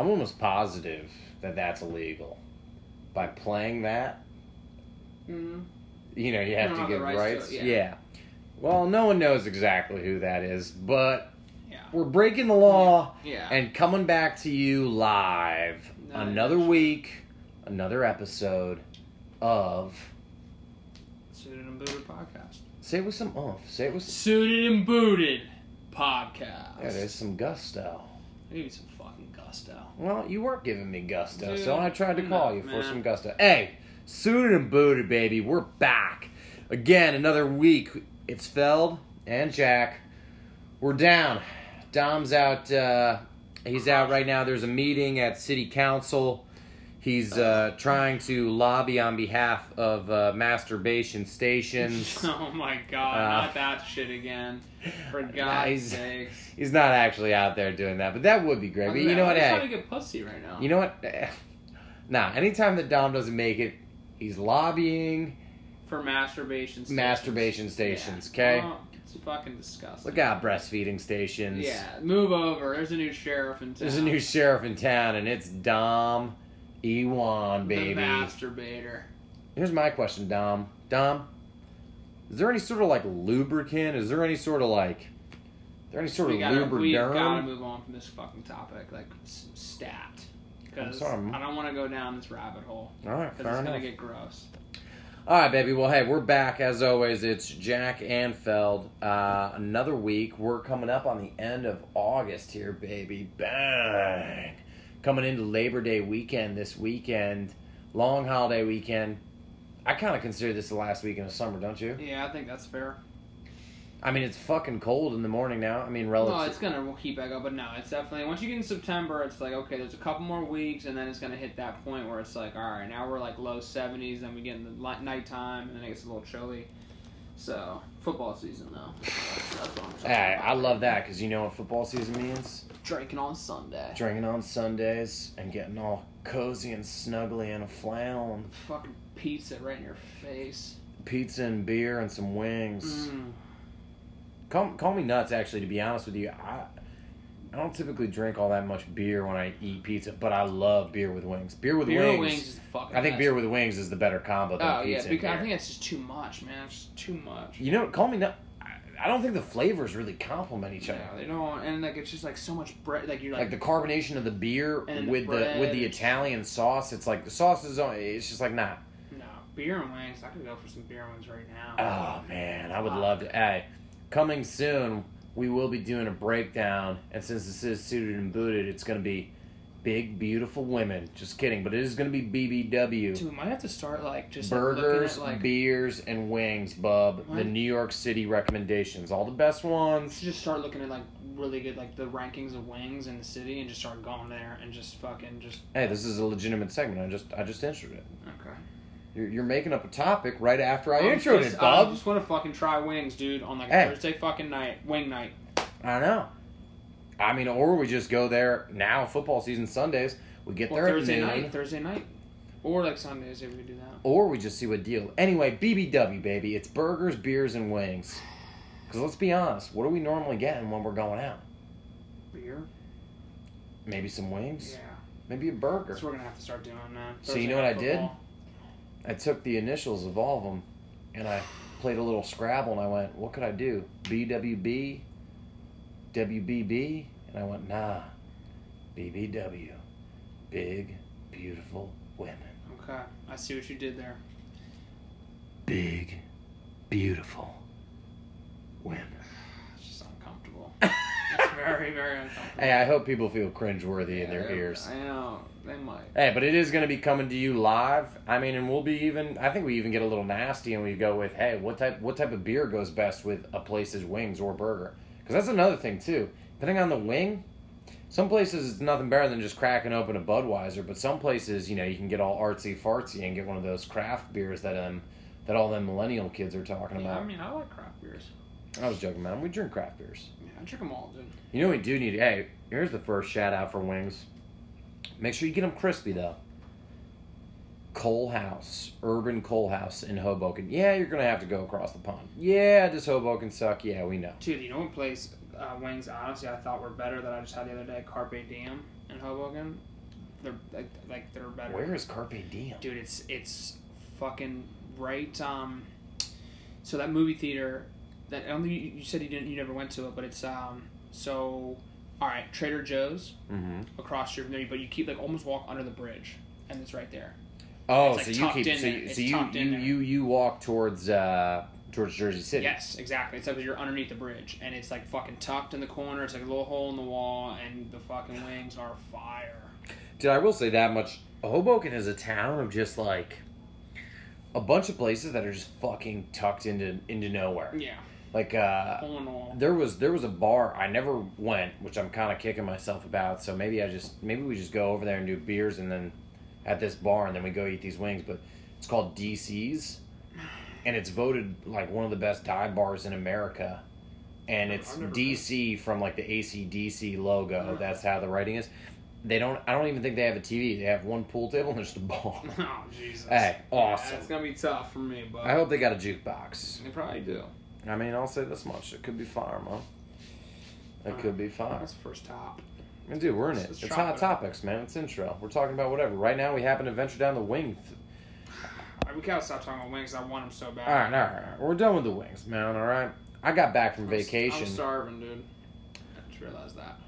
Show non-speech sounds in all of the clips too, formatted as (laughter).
I'm almost positive that that's illegal. By playing that, Mm. you know, you have to give rights rights. it, yeah. yeah. Well, no one knows exactly who that is, but Yeah. we're breaking the law Yeah. and coming back to you live. Nice. Another week, another episode of Suited and Booted podcast. Say it with some oomph. Say it with some, Suited and Booted podcast. yeah, there's some gusto. You some fucking gusto. Well, you weren't giving me gusto, Dude, so I tried to no, call you for man. some gusto. Hey, suited and booted, baby. We're back again. Another week. It's Feld and Jack. We're down. Dom's out. Uh, he's out right now. There's a meeting at City Council. He's uh, trying to lobby on behalf of uh, masturbation stations. (laughs) oh my god, Uh, not that shit again. For Nah, (laughs) God's he's- sakes. He's not actually out there doing that, but that would be great. But you know what? I'm trying to get pussy right now. You know what? (laughs) Nah, anytime that Dom doesn't make it, he's lobbying For masturbation stations. masturbation stations, Yeah. okay? Well, it's fucking disgusting. Look out, breastfeeding stations. Yeah, move over. There's a new sheriff in town. There's a new sheriff in town, and it's Dom Ewan, The baby. masturbator. Here's my question, Dom. Dom, is there any sort of like lubricant? Is there any sort of like, there any sort we of gotta, we gotta move on from this fucking topic, like stat. Because I'm- don't want to go down this rabbit hole. All right, fair it's enough. gonna get gross. All right, baby. Well, hey, we're back as always. It's Jack and Feld. Uh, another week. We're coming up on the end of August here, baby. Bang! Coming into Labor Day weekend this weekend, long holiday weekend. I kind of consider this the last weekend of summer, don't you? Yeah, I think that's fair. I mean, it's fucking cold in the morning now. I mean, relative. No, it's gonna keep back up, but no, it's definitely once you get in September, it's like okay, there's a couple more weeks, and then it's gonna hit that point where it's like, all right, now we're like low 70s, then we get in the nighttime, and then it gets a little chilly. So football season though. That's, (laughs) that's what I'm Hey. I love that because you know what football season means? Drinking on Sunday. Drinking on Sundays and getting all cozy and snuggly in a flannel and Fucking pizza right in your face. pizza and beer and some wings. Mm. Call, call me nuts, actually, to be honest with you. I, I don't typically drink all that much beer when I eat pizza, but I love beer with wings. Beer with Beer wings. wings is the fucking. I think beer with wings is the better combo than Oh yeah, pizza. and because I think it's just too much, man. It's just too much. You know, call me nuts. I don't think the flavors really complement each other. Yeah, they don't, and like it's just like so much bread. Like you're Like like, the carbonation of the beer And the with the with the Italian sauce, it's like the sauce is on. It's just like nah. no beer and wings. I could go for some beer and wings right now. Oh man, I would uh, love to. Hey, coming soon, we will be doing a breakdown, and since this is suited and booted, it's going to be big, beautiful women. Just kidding, but it is going to be BBW. Dude, might have to start like just Burgers, like beers, and wings, bub. The New York City recommendations, all the best ones. just start looking at like really good like the rankings of wings in the city and just start going there and just fucking just Hey, this is a legitimate segment. I just, I just introed it. okay. You're, you're making up a topic right after I introed it, I just want to fucking try wings, dude, on like a Hey. Thursday fucking night, wing night. I know. I mean, or we just go there now. Football season Sundays. We get Well, there Thursday night, Thursday night, or like Sundays if we do that. or we just see what deal. Anyway, BBW baby, it's burgers, beers, and wings. Because let's be honest, what are we normally getting when we're going out? Beer. Maybe some wings, Yeah, maybe a burger. that's what we're gonna have to start doing, man. So you know what I did? I took the initials of all of them, and I played a little Scrabble, and I went, "What could I do? BWB, WBB?" And I went, "Nah, BBW, big, beautiful women, Okay, I see what you did there. big, beautiful women." (sighs) It's just uncomfortable. (laughs) it's very, very uncomfortable. Hey, I hope people feel cringeworthy in their ears. I know they might. Hey, but it is going to be coming to you live. I mean, and we'll be even. I think we even get a little nasty, and we go with, "Hey, what type? What type of beer goes best with a place's wings or burger?" Because that's another thing too. Depending on the wing, some places it's nothing better than just cracking open a Budweiser. But some places, you know, you can get all artsy fartsy and get one of those craft beers that um that all them millennial kids are talking Yeah, about. I mean, I like craft beers. I was joking, man. We drink craft beers. Yeah, I drink them all, dude. You know we do need. Hey, here's the first shout out for wings. Make sure you get them crispy though. Coal House, Urban Coal House in Hoboken. Yeah, you're gonna have to go across the pond. Yeah, does Hoboken suck? Yeah, we know. Dude, you know what place uh, wings, honestly, I thought were better that I just had the other day. Carpe Diem in Hoboken. They're like, like they're better. Where is Carpe Diem? Dude, it's it's fucking right. Um, so that movie theater that I don't think you, you said you didn't you never went to it, but it's um so all right Trader Joe's Mm-hmm. across the street from there, but you keep like almost walk under the bridge, and it's right there. Oh, like, so you keep so, you, so you you, you you walk towards uh towards Jersey City. Yes, exactly. It's like you're underneath the bridge, and it's like fucking tucked in the corner. It's like a little hole in the wall, and the fucking wings are fire. Dude, I will say that much. Hoboken is a town of just like a bunch of places that are just fucking tucked into into nowhere. Yeah, Like uh hole in the wall. there was there was a bar I never went, which I'm kind of kicking myself about. So maybe I just maybe we just go over there and do beers and then at this bar and then we go eat these wings. But it's called DC's, and it's voted like one of the best dive bars in America. And it's DC from like the ACDC logo. That's how the writing is. They don't. I don't even think they have a TV. They have one pool table and there's the ball. (laughs) Oh Jesus! Hey, awesome. It's gonna be tough for me, but I hope they got a jukebox. they probably do. I mean, I'll say this much: it could be fire, man. It could be fire. That's first top. And dude, we're in it. Let's It's hot topics, man. It's intro. We're talking about whatever. Right now, we happen to venture down the wing. Th- Alright, we gotta stop talking about wings. I want them so bad. all right, all right, all right. We're done with the wings, man. All right. I got back from I'm vacation. I'm starving, dude. I just realized that.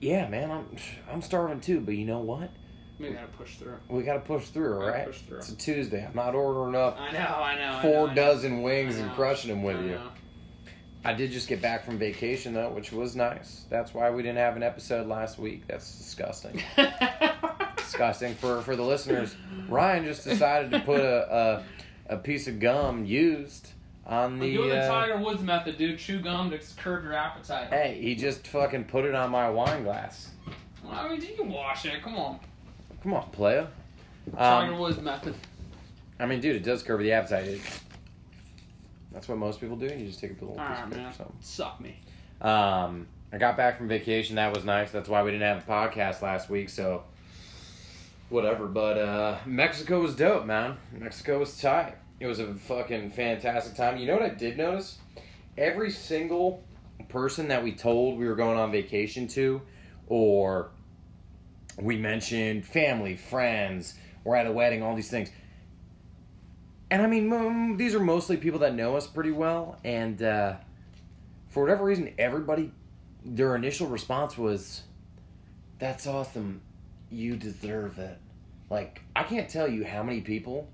Yeah, man. I'm I'm starving too. But you know what? We gotta push through. We got to push through, all Gotta right? push through. It's a Tuesday. I'm not ordering up I know, I know. I four know, I know. dozen wings and crushing them with I you. I did just get back from vacation though, which was nice. That's why we didn't have an episode last week. That's disgusting. (laughs) disgusting for for the listeners. Ryan just decided to put a a, a piece of gum used on I'm the. doing the uh, Tiger Woods method, dude. Chew gum to curb your appetite. hey, he just fucking put it on my wine glass. Well, I mean, you can wash it. Come on. Come on, playa. Tiger Um, Woods method. I mean, dude, it does curb the appetite. It, that's what most people do. You just take a little piece Alright, of or man. something. Suck me. Um, I got back from vacation. That was nice. That's why we didn't have a podcast last week. So, whatever. But uh, Mexico was dope, man. Mexico was tight. It was a fucking fantastic time. You know what I did notice? Every single person that we told we were going on vacation to, or we mentioned family, friends, we're at a wedding, all these things. And I mean, these are mostly people that know us pretty well, and uh, for whatever reason, everybody, their initial response was, "That's awesome, you deserve it." Like I can't tell you how many people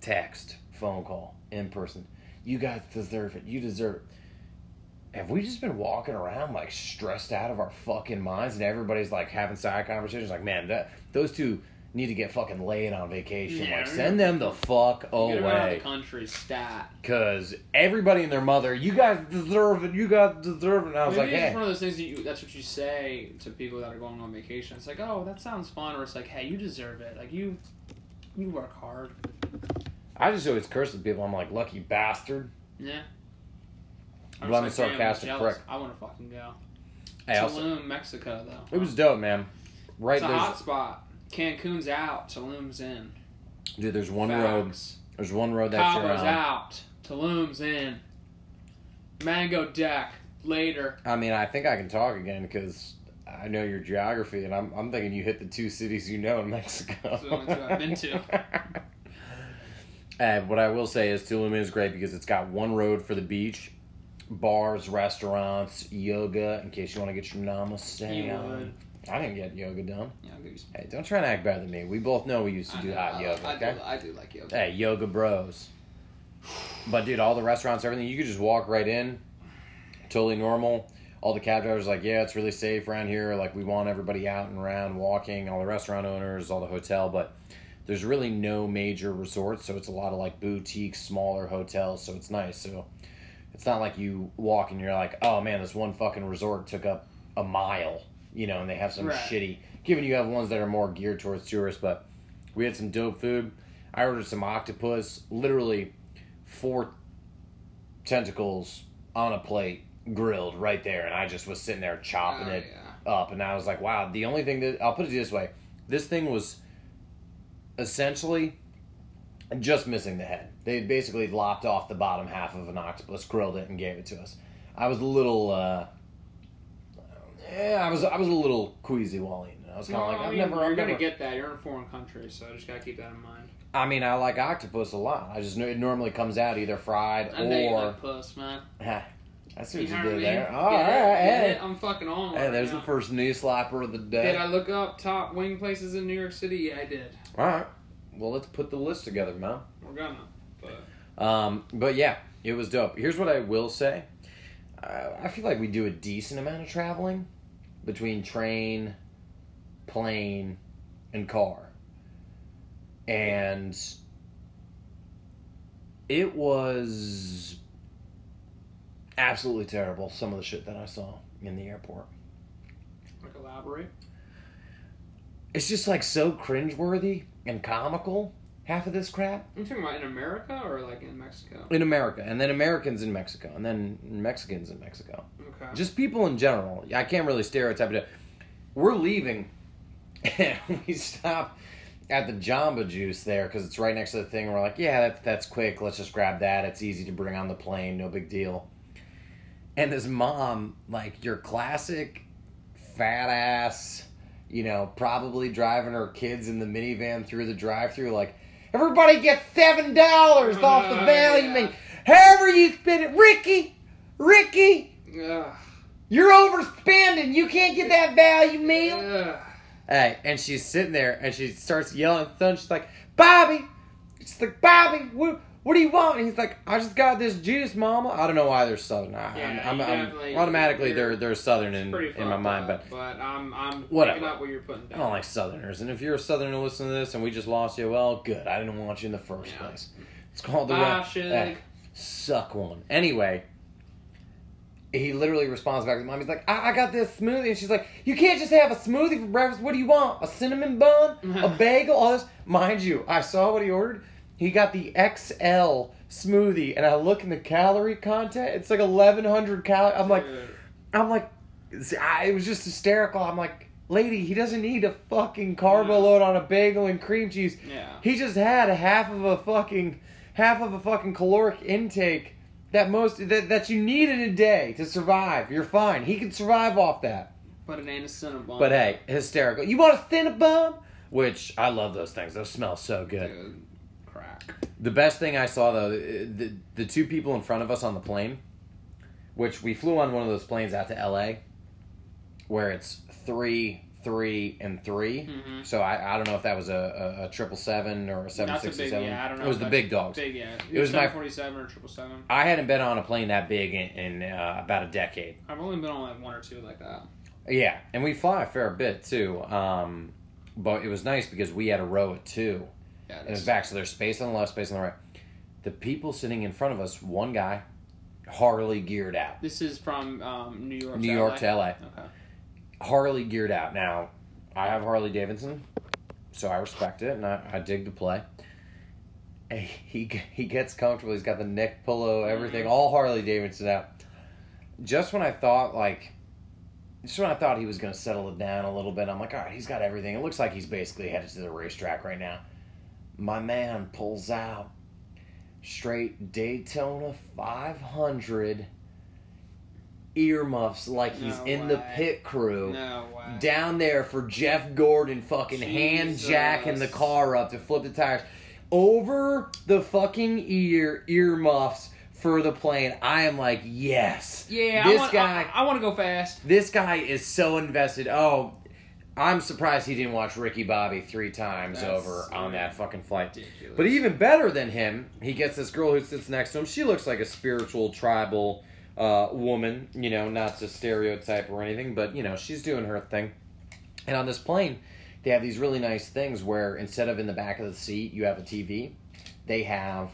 text, phone call, in person. You guys deserve it. You deserve it. Have we just been walking around like stressed out of our fucking minds, and everybody's like having side conversations? Like, man, that those two need to get fucking laid on vacation. Yeah, like, send them the fuck Get around the away. country, stat. Cause everybody and their mother, you guys deserve it. You guys deserve it. And I was Maybe like, it's hey, one of those things that you, that's what you say to people that are going on vacation. It's like, oh, that sounds fun, or it's like, hey, you deserve it. Like you, you work hard. I just always curse at people. I'm like, lucky bastard. Yeah. I'm just like, sarcastic, correct. I want to fucking go. Hey, also, Tulum, Mexico, though. it was dope, man. Right It's a hot spot. Cancun's out. Tulum's in. dude. There's one road. Facts. There's one road that you're on. out. Tulum's in. Mango Deck later. I mean, I think I can talk again because I know your geography, and I'm I'm thinking you hit the two cities you know in Mexico. That's the only two I've been to. (laughs) And what I will say is Tulum is great because it's got one road for the beach, bars, restaurants, yoga. In case you want to get your namaste You on. would. I didn't get yoga done. Yeah, I'll give you some. Hey, don't try and act better than me. We both know we used to I do know, hot I- yoga. I, okay. do, I do like yoga. Hey, yoga bros. But dude, all the restaurants, everything, you could just walk right in, totally normal. All the cab drivers are like, yeah, it's really safe around here. Like we want everybody out and around walking. All the restaurant owners, all the hotel, but there's really no major resorts, so it's a lot of like boutique, smaller hotels. So it's nice. So it's not like you walk and you're like, oh man, this one fucking resort took up a mile, you know, and they have some Right. shitty. Given you have ones that are more geared towards tourists, but we had some dope food. I ordered some octopus, literally four tentacles on a plate, grilled right there, and I just was sitting there chopping Oh, it yeah. up, and I was like, wow. The only thing that I'll put it this way, this thing was essentially just missing the head. They basically lopped off the bottom half of an octopus, grilled it, and gave it to us. I was a little. uh Yeah, I was. I was a little queasy while eating. I was kind of Well, like, I I've mean, never. You're I've gonna never. get that. You're in a foreign country, so I just gotta keep that in mind. I mean, I like octopus a lot. I just know it normally comes out either fried I you or. like puss, man. I see You what you I did mean? there. Get All it? right, Get hey. it? I'm fucking on. Hey, right there's now. the first knee slapper of the day. Did I look up top wing places in New York City? Yeah, I did. All right. Well, let's put the list together, man. We're gonna. But Um, but yeah, it was dope. Here's what I will say. Uh, I feel like we do a decent amount of traveling between train, plane, and car. And it was absolutely terrible, some of the shit that I saw in the airport. like elaborate. It's just like so cringeworthy and comical, half of this crap. I'm talking about in America or like in Mexico. in America, and then Americans in Mexico, and then Mexicans in Mexico. Okay. Just people in general. I can't really stereotype it. We're leaving, (laughs) and we stop at the Jamba Juice there because it's right next to the thing. We're like, yeah, that, that's quick. Let's just grab that. It's easy to bring on the plane. No big deal. And this mom, like your classic fat ass, you know, probably driving her kids in the minivan through the drive-through, like everybody gets seven dollars (laughs) off the value yeah. However you spend it, Ricky, Ricky, Ugh. you're overspending. You can't get that value meal. Ugh. Hey, and she's sitting there and she starts yelling at. She's like, Bobby! She's like, Bobby, what, what do you want? And he's like, I just got this juice, mama. I don't know why they're Southern. I, Yeah, I'm, I'm, I'm automatically they're they're Southern in, in my mind, up, but but I'm I'm Whatever. up what you're putting I don't like Southerners. And if you're a Southerner listening to this and we just lost you, well, good. I didn't want you in the first Yeah. place. It's called the Ah, Eh, suck one. Anyway, he literally responds back to mom. He's like, I-, I got this smoothie. And she's like, You can't just have a smoothie for breakfast. What do you want? A cinnamon bun? a (laughs) bagel? All this? Mind you, I saw what he ordered. He got the XL smoothie. And I look in the calorie content. It's like 1,100 calories. I'm like, I'm like, I, it was just hysterical. I'm like, lady, he doesn't need a fucking carbo Yeah. load on a bagel and cream cheese. yeah. He just had a half of a fucking half of a fucking caloric intake that most that, that you need in a day to survive. You're fine. He can survive off that. But it ain't a Cinnabon. But hey, hysterical. You want a Cinnabon? Which I love those things. Those smell so good. Dude. The best thing I saw though, the, the the two people in front of us on the plane, which we flew on one of those planes out to L.A., where it's three, three, and 3 Mhm. So I, I don't know if that was a, a, a triple seven or a seven That's a big. seven. Yeah, I don't know. It was the big dogs. Big, yeah. It was my- 47 or triple seven. I hadn't been on a plane that big in, in uh, about a decade. I've only been on like one or two like that. Yeah, and we fly a fair bit too. Um, but it was nice because we had a row at two. Yeah. And it's back, so there's space on the left, space on the right. The people sitting in front of us, one guy, Harley geared out. this is from um, New York. New to York LA? to LA. Okay. Harley geared out. Now, I have Harley Davidson, so I respect it and I, I dig the play. And He he gets comfortable. He's got the neck pillow, everything, Mhm. all Harley Davidson out. Just when I thought like, just when I thought he was gonna settle it down a little bit, I'm like, all right, he's got everything. It looks like he's basically headed to the racetrack right now. My man pulls out straight Daytona 500 earmuffs like he's No in the pit crew No way. down there for Jeff Gordon fucking hand jacking the car up to flip the tires over the fucking ear earmuffs for the plane. I am like, yes. yeah. This I want, guy I, I want to go fast. this guy is so invested. Oh, I'm surprised he didn't watch Ricky Bobby three times That's- over on that fucking flight. Ridiculous. But even better than him, he gets this girl who sits next to him. She looks like a spiritual tribal uh, woman, you know, not to stereotype or anything, but you know, she's doing her thing. And on this plane, they have these really nice things where instead of in the back of the seat you have a TV, they have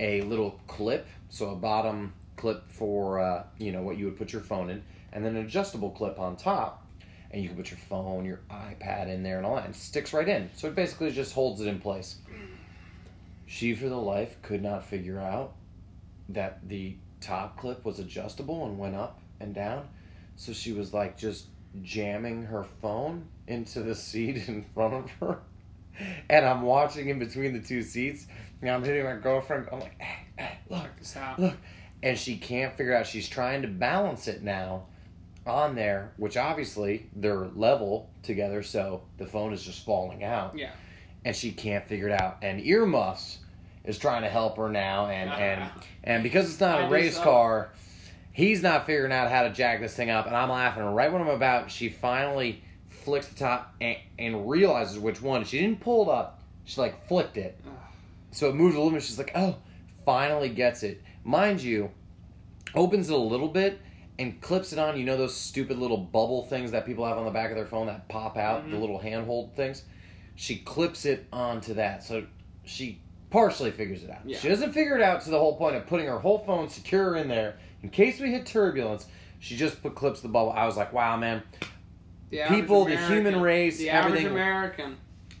a little clip, so a bottom clip for uh, you know what you would put your phone in, and then an adjustable clip on top, and you can put your phone, your iPad in there, and all that, and it sticks right in. So it basically just holds it in place. She, for the life, could not figure out that the top clip was adjustable and went up and down. So she was like just jamming her phone into the seat (laughs) in front of her. And I'm watching in between the two seats. Now I'm hitting my girlfriend. I'm like, hey, hey, look, out. look. and she can't figure out. She's trying to balance it now on there, which obviously they're level together, so the phone is just falling out. Yeah. And she can't figure it out. And earmuffs is trying to help her now, and (laughs) and and because it's not I a race saw- car, he's not figuring out how to jack this thing up. And I'm laughing. Right when I'm about, she finally flicks the top and, and realizes which one. She didn't pull it up. She like flicked it, so it moved a little bit. She's like, oh, finally gets it. Mind you, opens it a little bit and clips it on. You know those stupid little bubble things that people have on the back of their phone that pop out, the Mhm. little handhold things. She clips it onto that, so she partially figures it out. Yeah. She doesn't figure it out to the whole point of putting her whole phone secure in there in case we hit turbulence. She just put clips the bubble. I was like, wow, man, The People, the human race, the everything- American,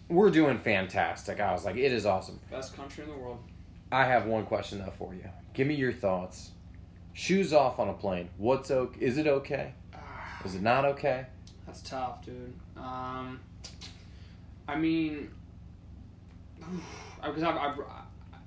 we're doing fantastic. I was like, it is awesome. best country in the world. I have one question though for you. Give me your thoughts. Shoes off on a plane. What's okay? Is it okay? Ah, Is it not okay? That's tough, dude. Um, I mean, (sighs) because I've, I've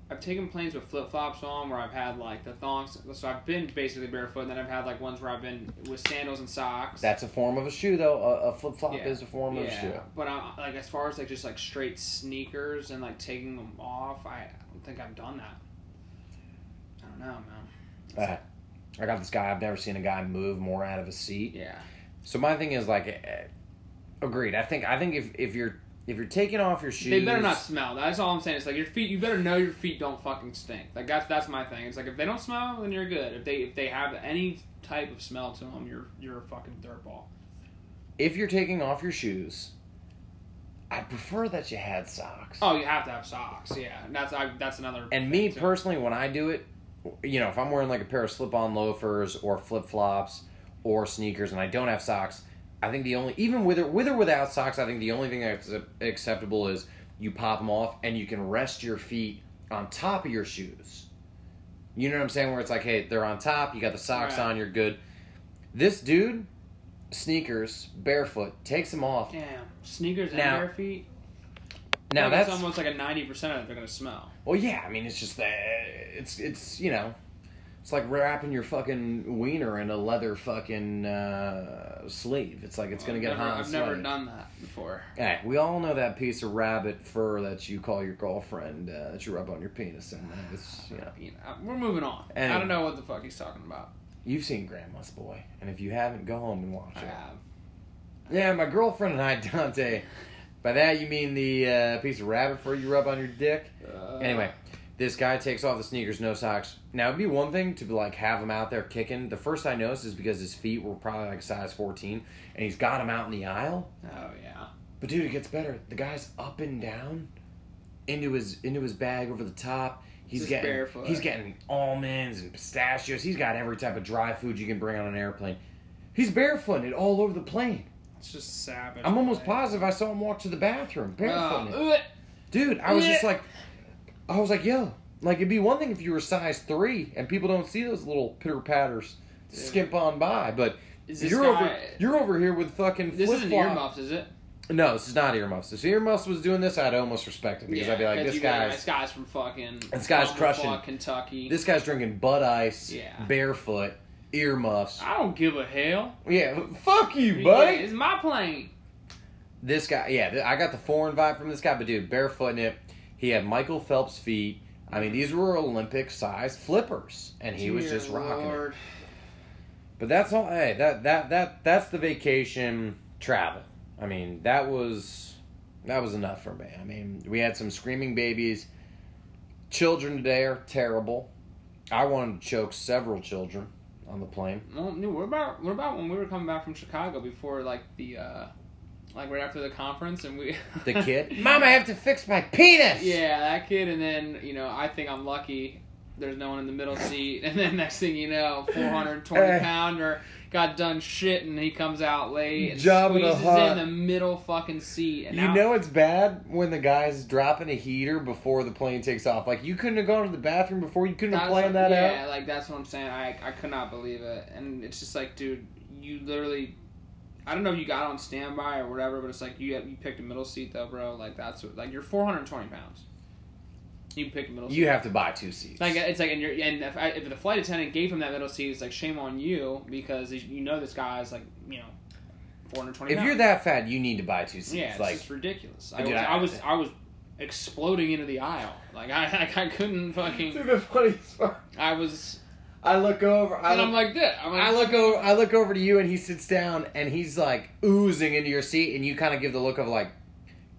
I've taken planes with flip flops on where I've had like the thongs. So I've been basically barefoot, and then I've had like ones where I've been with sandals and socks. That's a form of a shoe though. A, a flip flop Yeah. is a form of a shoe. but I, like as far as like just like straight sneakers and like taking them off, I don't think I've done that. I don't know, man. Uh, I got this guy. I've never seen a guy move more out of a seat. Yeah, So my thing is like, agreed. I think I think if if you're if you're taking off your shoes, they better not smell. That's all I'm saying. It's like your feet. You better know your feet don't fucking stink. Like that's that's my thing. It's like if they don't smell, then you're good. If they if they have any type of smell to them, you're you're a fucking dirtball. If you're taking off your shoes, I prefer that you had socks. Oh, you have to have socks. Yeah, and that's I, that's another. And me too. personally, when I do it, you know, if I'm wearing like a pair of slip-on loafers or flip-flops or sneakers, and I don't have socks, I think the only even with or with or without socks, I think the only thing that's acceptable is you pop them off and you can rest your feet on top of your shoes. You know what I'm saying? Where it's like, hey, they're on top, you got the socks Right. on, you're good. This dude, sneakers, barefoot, takes them off. Damn, sneakers and Now- bare feet. Now Like, that's it's almost like a ninety percent of it they're gonna smell. Well, yeah, I mean, it's just that it's it's you know, it's like wrapping your fucking wiener in a leather fucking uh, sleeve. It's like it's gonna I've get hot. I've never done that before. Hey, we all know that piece of rabbit fur that you call your girlfriend uh, that you rub on your penis, and uh, it's you know, You know, we're moving on. Anyway. I don't know what the fuck he's talking about. you've seen Grandma's Boy, and if you haven't, go home and watch I it. have. Yeah, my girlfriend and I, Dante. By that you mean the uh, piece of rabbit fur you rub on your dick? Uh, Anyway, this guy takes off the sneakers, no socks. Now it'd be one thing to like have him out there kicking. The first I noticed is because his feet were probably like size fourteen, and he's got him out in the aisle. Oh yeah. But dude, it gets better. The guy's up and down into his into his bag over the top. He's Just getting barefoot. he's getting almonds and pistachios. He's got every type of dry food you can bring on an airplane. He's barefooted all over the plane. It's just savage. I'm almost positive I saw him walk to the bathroom barefooted. Oh, ugh. Dude, I was just like, I was like, yo, like it'd be one thing if you were size three and people don't see those little pitter patters skimp on by, but Is you're guy? over you're over here with fucking this isn't flop. earmuffs, is it? No, this is not earmuffs. If earmuffs was doing this, I'd almost respect it because I'd be like, this guy's this guy's from fucking. This guy's crushing. Kentucky. this guy's drinking Bud Ice, Yeah. barefoot, earmuffs. I don't give a hell. Yeah, fuck you, Yeah, buddy. it's my plane. This guy, yeah, I got the foreign vibe from this guy, but dude, barefoot in it. He had Michael Phelps feet. I mean, these were Olympic sized flippers, and he was just rocking it. But that's all. Hey, that that that that's the vacation travel. I mean, that was that was enough for me. I mean, we had some screaming babies. Children today are terrible. I wanted to choke several children on the plane. Well, no, what about what about when we were coming back from Chicago before like the uh like right after the conference and we (laughs) The kid, (laughs) Mom, I have to fix my penis. Yeah, that kid, and then you know I think I'm lucky. There's no one in the middle seat, (laughs) and then next thing you know, 420 pounder got done shit, and he comes out late and Job the squeezes in the middle fucking seat. And You now- know it's bad when the guy's dropping a heater before the plane takes off. Like you couldn't have gone to the bathroom before. You couldn't have planned what- that yeah, out. Yeah, like that's what I'm saying. I I could not believe it, and it's just like, dude, you literally. I don't know if you got on standby or whatever, but it's like you you picked a middle seat though, bro. Like that's what, like you're 420 pounds. You can pick a middle seat. You have to buy two seats. Like it's like, and you're and if, I, if the flight attendant gave him that middle seat, it's like shame on you because you know this guy is like you know, four hundred twenty. if you're that fat, you need to buy two seats. yeah, it's like just ridiculous. I Dude, was, I- I was I was exploding into the aisle. Like I (laughs) I, couldn't fucking. the funniest part. I was I look over. I and look, I'm like this. I'm like, I look over. I look over to you, and he sits down, and he's like oozing into your seat, and you kind of give the look of like,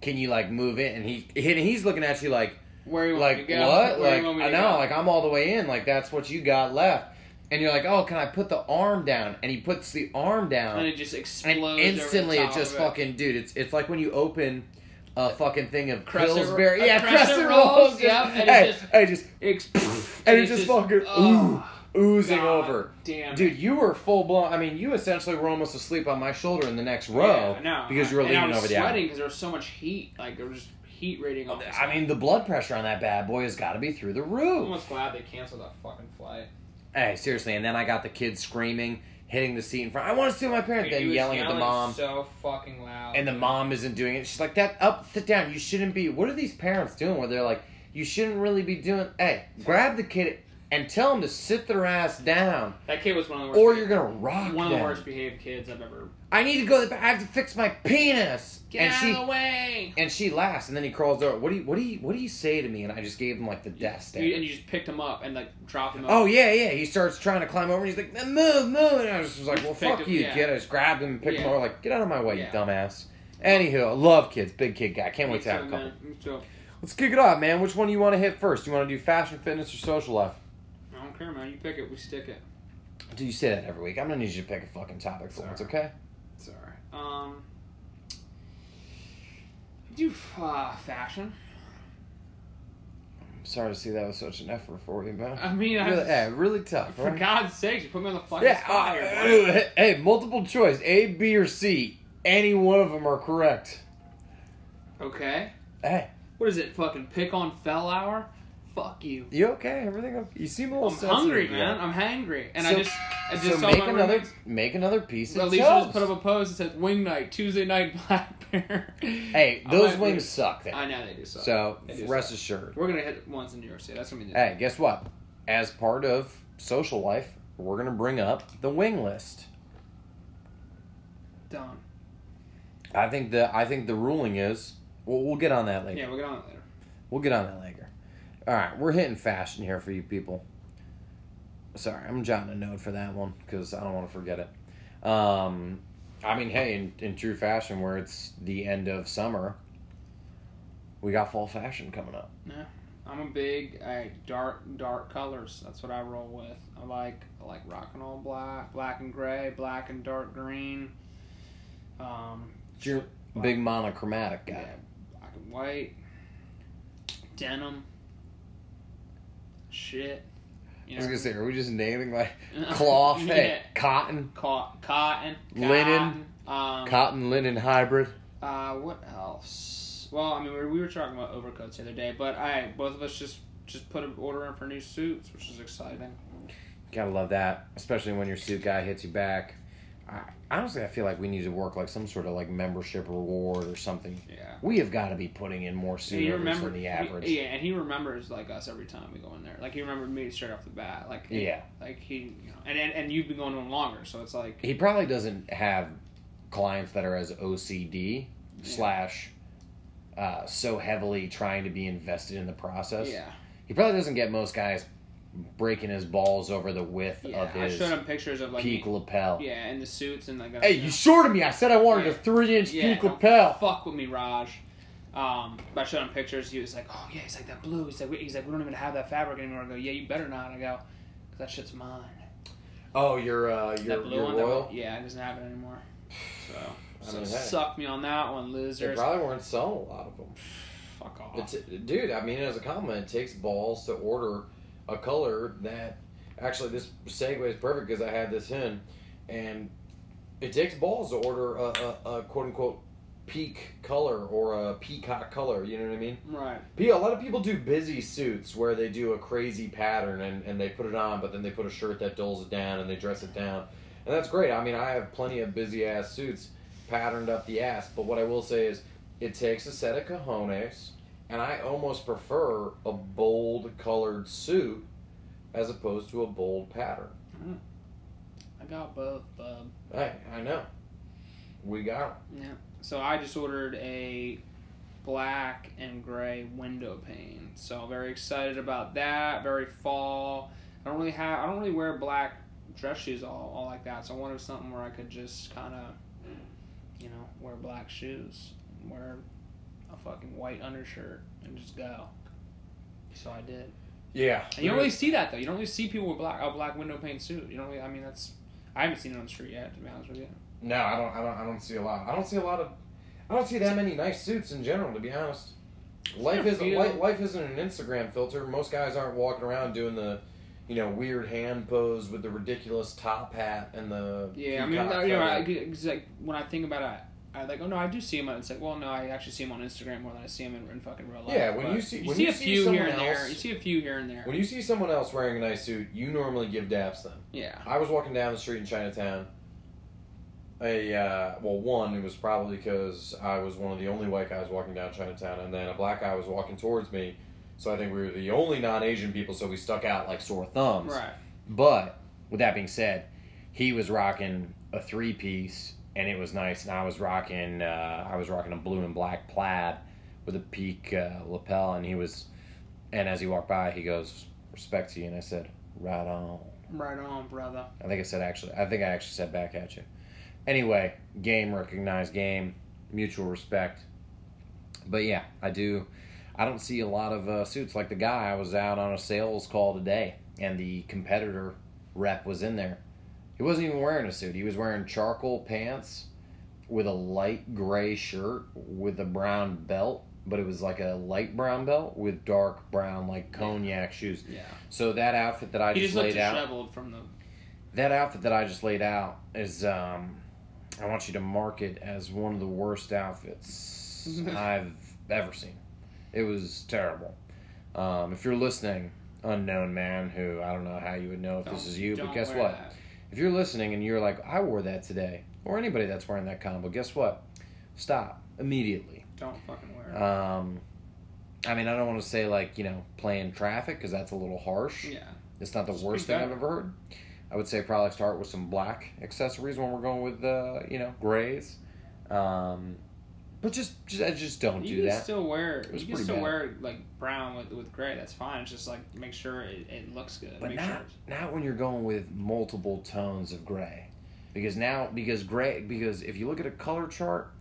"Can you like move it?" And he, and he's looking at you like, where you want like to go? what? Where Like want I know, go? like I'm all the way in. Like that's what you got left, and you're like, "Oh, can I put the arm down?" And he puts the arm down, and it just and explodes. instantly over it just fucking dude. It's it's like when you open. A fucking thing of Crescent Pillsbury, yeah, crescent rolls, rolls. yep, and it hey, just- hey, just Ex- (laughs) and, it just, fucking oh, ooh, oozing God over. Damn, Dude, you were full blown. I mean, you essentially were almost asleep on my shoulder in the next row Yeah, I know. because you were leaning I was over the sweating because there was so much heat. Like there was just heat rating oh, on. this I mean, the blood pressure on that bad boy has got to be through the roof. I'm almost glad they canceled that fucking flight. Hey, seriously. And then I got the kids screaming, hitting the seat in front. I want to see my parents. Dude, he Then was yelling at the mom. so fucking loud. And the mom isn't doing it. She's like, "That up, sit down. You shouldn't be." What are these parents doing? Where they're like, "You shouldn't really be doing." Hey, grab the kid and tell them to sit their ass down, that kid was one of the worst. or you're gonna rock one of the them. worst behaved kids I've ever. I need to go. To the back. I have to fix my penis. Get and out she of the way. and she laughs, and then he crawls over. What do you what do you what do you say to me? And I just gave him like the death stare. You, and you just picked him up and like dropped him. Oh, up. Oh yeah, yeah. He starts trying to climb over, and he's like, "Move, move!" And I was just like, "Well, fuck him- you, yeah. kid." I just grabbed him and picked him Yeah. over, like, "Get out of my way, Yeah. you dumbass." Anywho, I love kids, big kid guy. Can't Me wait to have a couple. Let's kick it off, man. Which one do you want to hit first? You want to do fashion, fitness, or social life? I don't care, man. You pick it. We stick it. Do you say that every week? I'm gonna need you to pick a fucking topic for once, okay? Um. Do uh, fashion. I'm sorry to see that was such an effort for you, man. I mean, I really, just- yeah, really tough, For right? God's sake, you put me on the fucking Yeah. spot uh, hey, multiple choice: A, B, or C. Any one of them are correct. Okay. Hey, What is it? Fucking pick on fell hour? Fuck you. you okay? Everything? Okay? You seem a little I'm sensitive, hungry, yeah. man. I'm hangry, and I just, I just so make another, roommates- make another piece of Alicia toast. just put up a post that says "Wing Night Tuesday Night (laughs) Black Bear." hey, those wings suck. I know they do suck. So do rest suck. assured. We're gonna hit once in New York City. That's gonna be the Hey, guess what? As part of social life, we're gonna bring up the wing list. done. I think the I think the ruling is. Well, we'll get on that later. Yeah, we'll get on it later. We'll get on that later. All right, we're hitting fashion here for you people. Sorry, I'm jotting a note for that one because I don't want to forget it. Um, I mean, hey, in, in true fashion, where it's the end of summer, we got fall fashion coming up. Yeah, I'm a big I dark dark colors. That's what I roll with. I like I like rock and all black, black and gray, black and dark green. Um, You're a big monochromatic guy. yeah, black and white, denim, shit. You I was gonna say, are we just naming like (laughs) (laughs) cloth, yeah. hey, cotton, Co- cotton, Linen. cotton, Um, cotton linen hybrid? Uh, what else? Well, I mean, we were, we were talking about overcoats the other day, but I both of us just just put an order in for new suits, which is exciting. Gotta love that, especially when your suit guy hits you back. I, honestly, I feel like we need to work like some sort of like membership reward or something. Yeah. We have got to be putting in more suit remember, than the average. He, yeah, and he remembers like us every time we go in there. Like he remembered me straight off the bat. Like Yeah. like he, you know, and, and and you've been going to him longer, so it's like He probably doesn't have clients that are as OCD Yeah. slash uh, so heavily trying to be invested in the process. yeah, He probably doesn't get most guys breaking his balls over the width yeah. of I his showed him pictures of like peak lapel. yeah, and the suits and like. Hey, you shorted me. I said I wanted Yeah. a three inch Yeah, peak lapel. Fuck with me, Raj. Um, but I showed him pictures. He was like, "Oh yeah," he's like that blue. He's like, we- "He's like, we don't even have that fabric anymore." I go, "Yeah, you better not." I go, "Cause that shit's mine." Oh, your uh, that your, blue your one, royal. one- yeah, it doesn't have it anymore. So, (sighs) I so mean, hey. suck me on that one, They losers. probably weren't selling a lot of them. Fuck off. It's, dude, I mean, as a compliment, it takes balls to order a color that. Actually, this segue is perfect because I had this in, and it takes balls to order a, a, a quote unquote peak color or a peacock color. You know what I mean? right. A lot of people do busy suits where they do a crazy pattern and, and they put it on, but then they put a shirt that dulls it down and they dress it down. And that's great. I mean, I have plenty of busy ass suits patterned up the ass, but what I will say is it takes a set of cojones and I almost prefer a bold colored suit as opposed to a bold pattern. Hmm. I got both, bub. Hey, I know. We got 'em. Yeah. So I just ordered a black and gray window pane. So very excited about that. Very fall. I don't really have. I don't really wear black dress shoes all, all like that. So I wanted something where I could just kind of, you know, wear black shoes, wear a fucking white undershirt, and just go. So I did. Yeah. And you don't really see that though. You don't really see people with black a black window pane suit. You don't. Really, I mean, that's. I haven't seen it on the street yet. To be honest with you. No, I don't. I don't. I don't see a lot. I don't see a lot of. I don't see that many nice suits in general. To be honest, life isn't life, life isn't an Instagram filter. Most guys aren't walking around doing the, you know, weird hand pose with the ridiculous top hat and the. Yeah, I mean, you know, I, like when I think about it, I like, oh no, I do see him. It's like, well, no, I actually see him on Instagram more than I see him in, in fucking real life. Yeah, when But you see- you when see you a see few here and there, you see a few here and there. when you see someone else wearing a nice suit, you normally give daps them. yeah, I was walking down the street in Chinatown. A uh, well, one it was probably because I was one of the only white guys walking down Chinatown, and then a black guy was walking towards me. So I think we were the only non-Asian people, so we stuck out like sore thumbs. right. But with that being said, he was rocking a three-piece, and it was nice. And I was rocking, uh, I was rocking a blue and black plaid with a peak uh, lapel, and he was. And as he walked by, he goes, "Respect to you," and I said, "Right on." Right on, brother. I think I said actually. I think I actually said back at you. Anyway, game recognized game, mutual respect. But yeah, I do. I don't see a lot of uh, suits like the guy. I was out on a sales call today, and the competitor rep was in there. He wasn't even wearing a suit. He was wearing charcoal pants with a light gray shirt with a brown belt, but it was like a light brown belt with dark brown like cognac shoes. Yeah. So that outfit that I he just, just laid out disheveled from the. that outfit that I just laid out is um I want you to mark it as one of the worst outfits (laughs) I've ever seen. It was terrible. Um, if you're listening, unknown man, who I don't know how you would know if this Don't- is you, but guess what? that. If you're listening and you're like, I wore that today, or anybody that's wearing that combo, guess what? Stop immediately. Don't fucking wear it. Um, I mean, I don't want to say like you know playing traffic because that's a little harsh. yeah. It's not the worst thing I've ever heard. I would say probably start with some black accessories when we're going with uh, you know grays. Um, but just just I just don't You do that. still wear. You can still bad. wear like brown with with gray. That's fine. It's just like make sure it, it looks good. but make not sure not when you're going with multiple tones of gray, because now because gray because if you look at a color chart,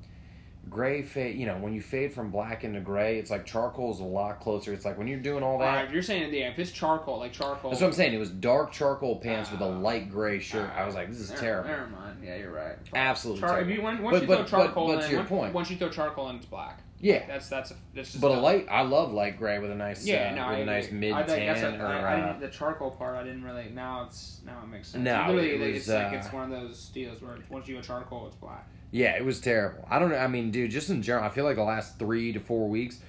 gray fade. You know when you fade from black into gray, it's like charcoal is a lot closer. It's like when you're doing all that. Alright, if you're saying yeah, if it's charcoal, like charcoal. That's what I'm saying. It was dark charcoal pants with a Ah. light gray shirt. I was like, this is Never- terrible. Never mind. Yeah, you're right. Absolutely Char- if terrible. you, when, once But- you but- throw charcoal but- but to in, your once, point. once you throw charcoal in, it's black. Yeah. That's that's a that's just. But a light, I love light gray with a nice, Yeah, uh, no, with I a nice mid I, think that's tan or I- I uh, the charcoal part I didn't really. Now it's now it makes sense. No, literally, it like, was, it's like uh, it's one of those deals where once you go charcoal, it's black. Yeah, it was terrible. I don't know. I mean, dude, just in general, I feel like the last three to four weeks,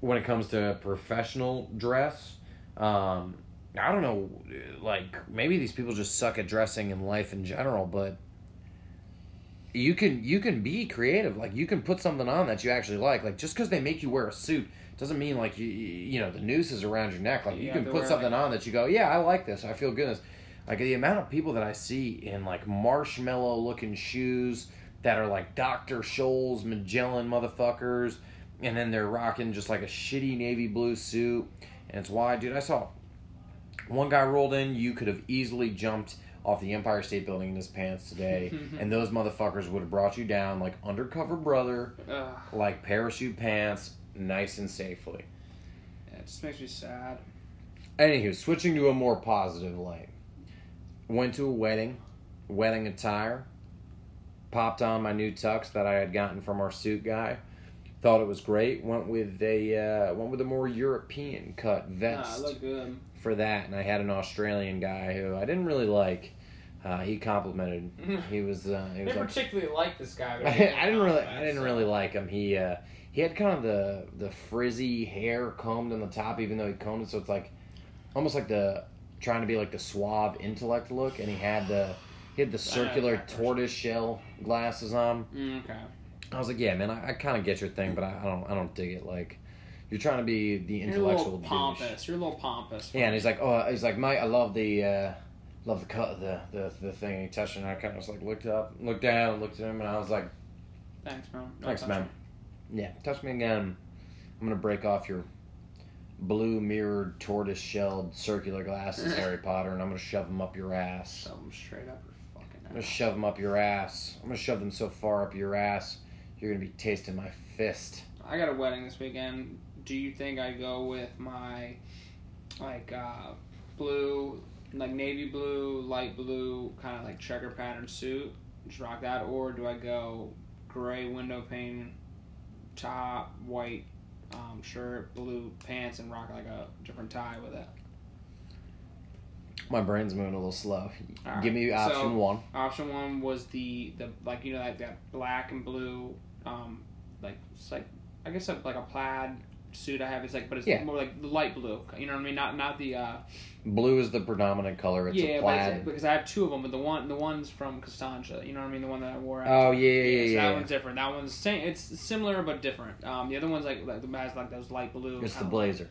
when it comes to professional dress, um, I don't know. Like maybe these people just suck at dressing in life in general, but you can you can be creative. Like you can put something on that you actually like. Like just because they make you wear a suit doesn't mean like you you know the noose is around your neck. Like You you, can put something like- on that you go, yeah, I like this. I feel good. Like the amount of people that I see in like marshmallow looking shoes that are like Dr. Scholl's Magellan motherfuckers, and then they're rocking just like a shitty navy blue suit, and it's why, dude. I saw one guy rolled in. You could have easily jumped off the Empire State Building in his pants today, (laughs) and those motherfuckers would have brought you down like undercover brother, Ugh, like parachute pants, nice and safely. yeah, it just makes me sad. Anywho, switching to a more positive light. Went to a wedding, wedding attire. Popped on my new tux that I had gotten from our suit guy. Thought it was great. Went with a uh, went with a more European cut vest good. for that, and I had an Australian guy who I didn't really like. Uh, he complimented. (laughs) He was uh, he I was didn't like, particularly like this guy. I, (laughs) I didn't really, I didn't so- really like him. He, uh, he had kind of the the frizzy hair combed on the top, even though he combed it, so it's like almost like the trying to be like the suave intellect look, and he had the he had the circular tortoise shell glasses on. Mm, okay. I was like, yeah, man, I, I kind of get your thing, but I, I don't I don't dig it. Like, you're trying to be the You're intellectual douche. pompous. You're a little pompous. Yeah, and he's like, oh, he's like, Mike, I love the, uh, love the cut, the, the, the thing. And he touched it, and I kind of was like, looked up, looked down, looked at him, and I was like, Thanks, man. No Thanks, man. yeah, touch me again. I'm gonna break off your blue mirrored tortoise shelled circular glasses, (laughs) Harry Potter, and I'm gonna shove them up your ass. Shove 'em straight up I'm gonna shove them up your ass. I'm gonna shove them so far up your ass, you're gonna be tasting my fist. I got a wedding this weekend. Do you think I go with my like uh, blue, like navy blue, light blue, kind of like checker pattern suit, just rock that, or do I go gray window pane, top, white um, shirt, blue pants, and rock like a different tie with it? My brain's moving a little slow. All Give me option So- one. Option one was the the like you know like that black and blue, um, like it's like I guess like a plaid suit I have. It's like but it's Yeah. more like the light blue. You know what I mean? Not not the uh, Blue is the predominant color. It's yeah, a plaid. because I have two of them. But the one the one's from Costanza. You know what I mean? The one that I wore. Oh, out. yeah, yeah, yeah, so yeah. that one's different. That one's same. It's similar but different. Um, the other one's like like the has like those light blue. It's the blazer.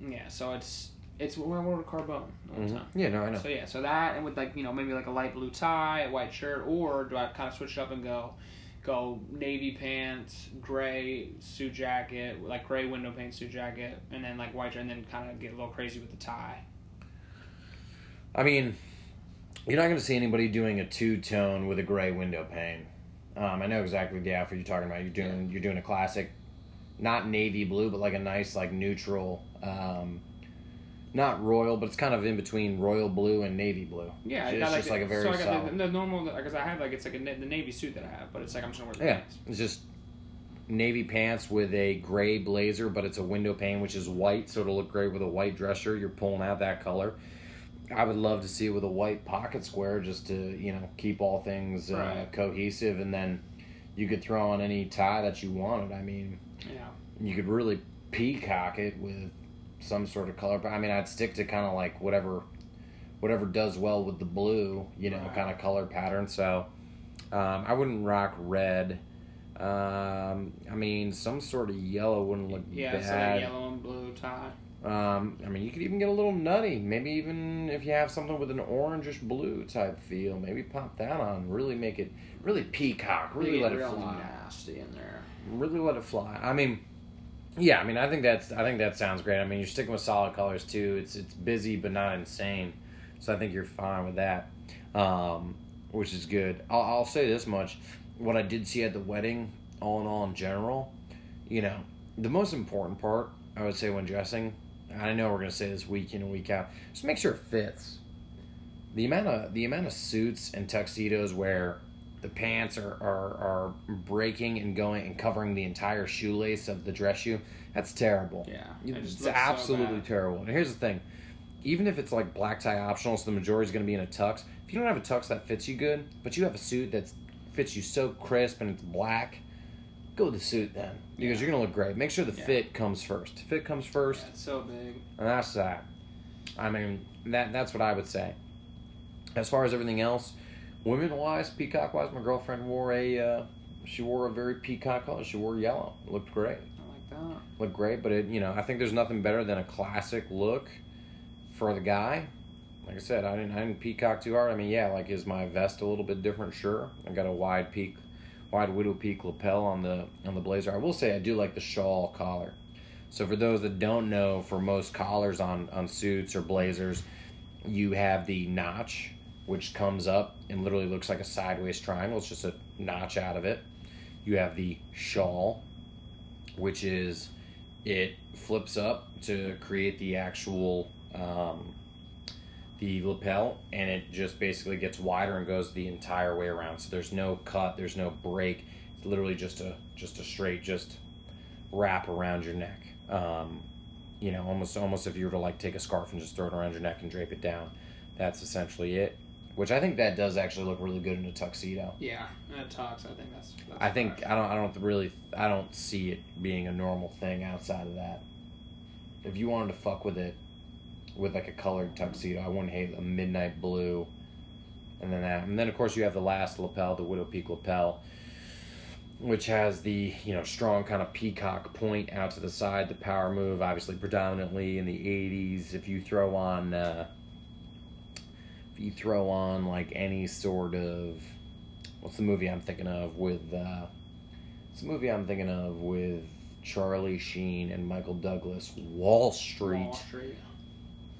Yeah, so it's it's what I wore to Carbone all the Mhm. time. Yeah, no, I know. So yeah, so that and with like you know maybe like a light blue tie, a white shirt, or do I kind of switch it up and go, go navy pants, gray suit jacket, like gray window pane suit jacket, and then like white shirt, and then kind of get a little crazy with the tie. I mean, you're not going to see anybody doing a two tone with a gray window pane. Um, I know exactly the outfit you're talking about. You're doing you're doing a classic, not navy blue, but like a nice like neutral, um, not royal, but it's kind of in between royal blue and navy blue. Yeah, I it's got, just like a very so I got solid. the, the normal because I have like it's like a, the navy suit that I have, but it's like I'm just gonna wear the Yeah, pants. it's just navy pants with a gray blazer, but it's a window pane, which is white, so it'll look great with a white dress shirt. You're pulling out that color. I would love to see it with a white pocket square, just to you know keep all things uh, Right. cohesive, and then you could throw on any tie that you wanted. I mean, Yeah, you could really peacock it with some sort of color. But I mean, I'd stick to kind of like whatever, whatever does well with the blue, you know, Right. kind of color pattern. So um, I wouldn't rock red. Um, I mean, some sort of yellow wouldn't look yeah, it's like a bad. yellow and blue tie. Um, I mean, you could even get a little nutty. Maybe even if you have something with an orangish blue type feel, maybe pop that on. Really make it, really peacock. Really let it fly nasty in there. really let it fly. I mean, yeah, I mean, I think that's I think that sounds great. I mean, you're sticking with solid colors too. It's it's busy but not insane, so I think you're fine with that, um, which is good. I'll, I'll say this much: what I did see at the wedding, all in all, in general, you know, the most important part I would say when dressing. I know we're gonna say this week in and week out. Just make sure it fits. The amount of the amount of suits and tuxedos where the pants are, are, are breaking and going and covering the entire shoelace of the dress shoe. That's terrible. Yeah, it It's looks so absolutely terrible. And here's the thing even if it's like black tie optional, so the majority is going to be in a tux, if you don't have a tux that fits you good, but you have a suit that fits you so crisp and it's black, go with the suit then. Because Yeah. you're going to look great. Make sure the Yeah. fit comes first. Fit comes first. Yeah, it's so big. And that's that. I mean, that that's what I would say. As far as everything else, women wise, peacock wise, my girlfriend wore a uh, she wore a very peacock color. She wore yellow. It looked great. I like that. Looked great, but it you know I think there's nothing better than a classic look for the guy. Like I said, I didn't I didn't peacock too hard. I mean, yeah, like is my vest a little bit different? Sure. I got a wide peak, wide widow peak lapel on the on the blazer. I will say I do like the shawl collar. So for those that don't know, for most collars on on suits or blazers, you have the notch, which comes up and literally looks like a sideways triangle. It's just a notch out of it. You have the shawl, which is it flips up to create the actual um, the lapel, and it just basically gets wider and goes the entire way around. So there's no cut, there's no break. It's literally just a just a straight just wrap around your neck. Um, you know, almost almost if you were to like take a scarf and just throw it around your neck and drape it down. That's essentially it. Which I think that does actually look really good in a tuxedo. Yeah, and it talks. I think that's. that's I think. I don't I don't really I don't see it being a normal thing outside of that. If you wanted to fuck with it with like a colored tuxedo, I wouldn't hate a midnight blue and then that and then of course you have the last lapel, the widow peak lapel. which has the you know strong kind of peacock point out to the side, the power move, obviously predominantly in the '80s. If you throw on, uh, you throw on like any sort of, what's the movie I'm thinking of with? Uh, it's a movie I'm thinking of with Charlie Sheen and Michael Douglas, Wall Street. Wall Street.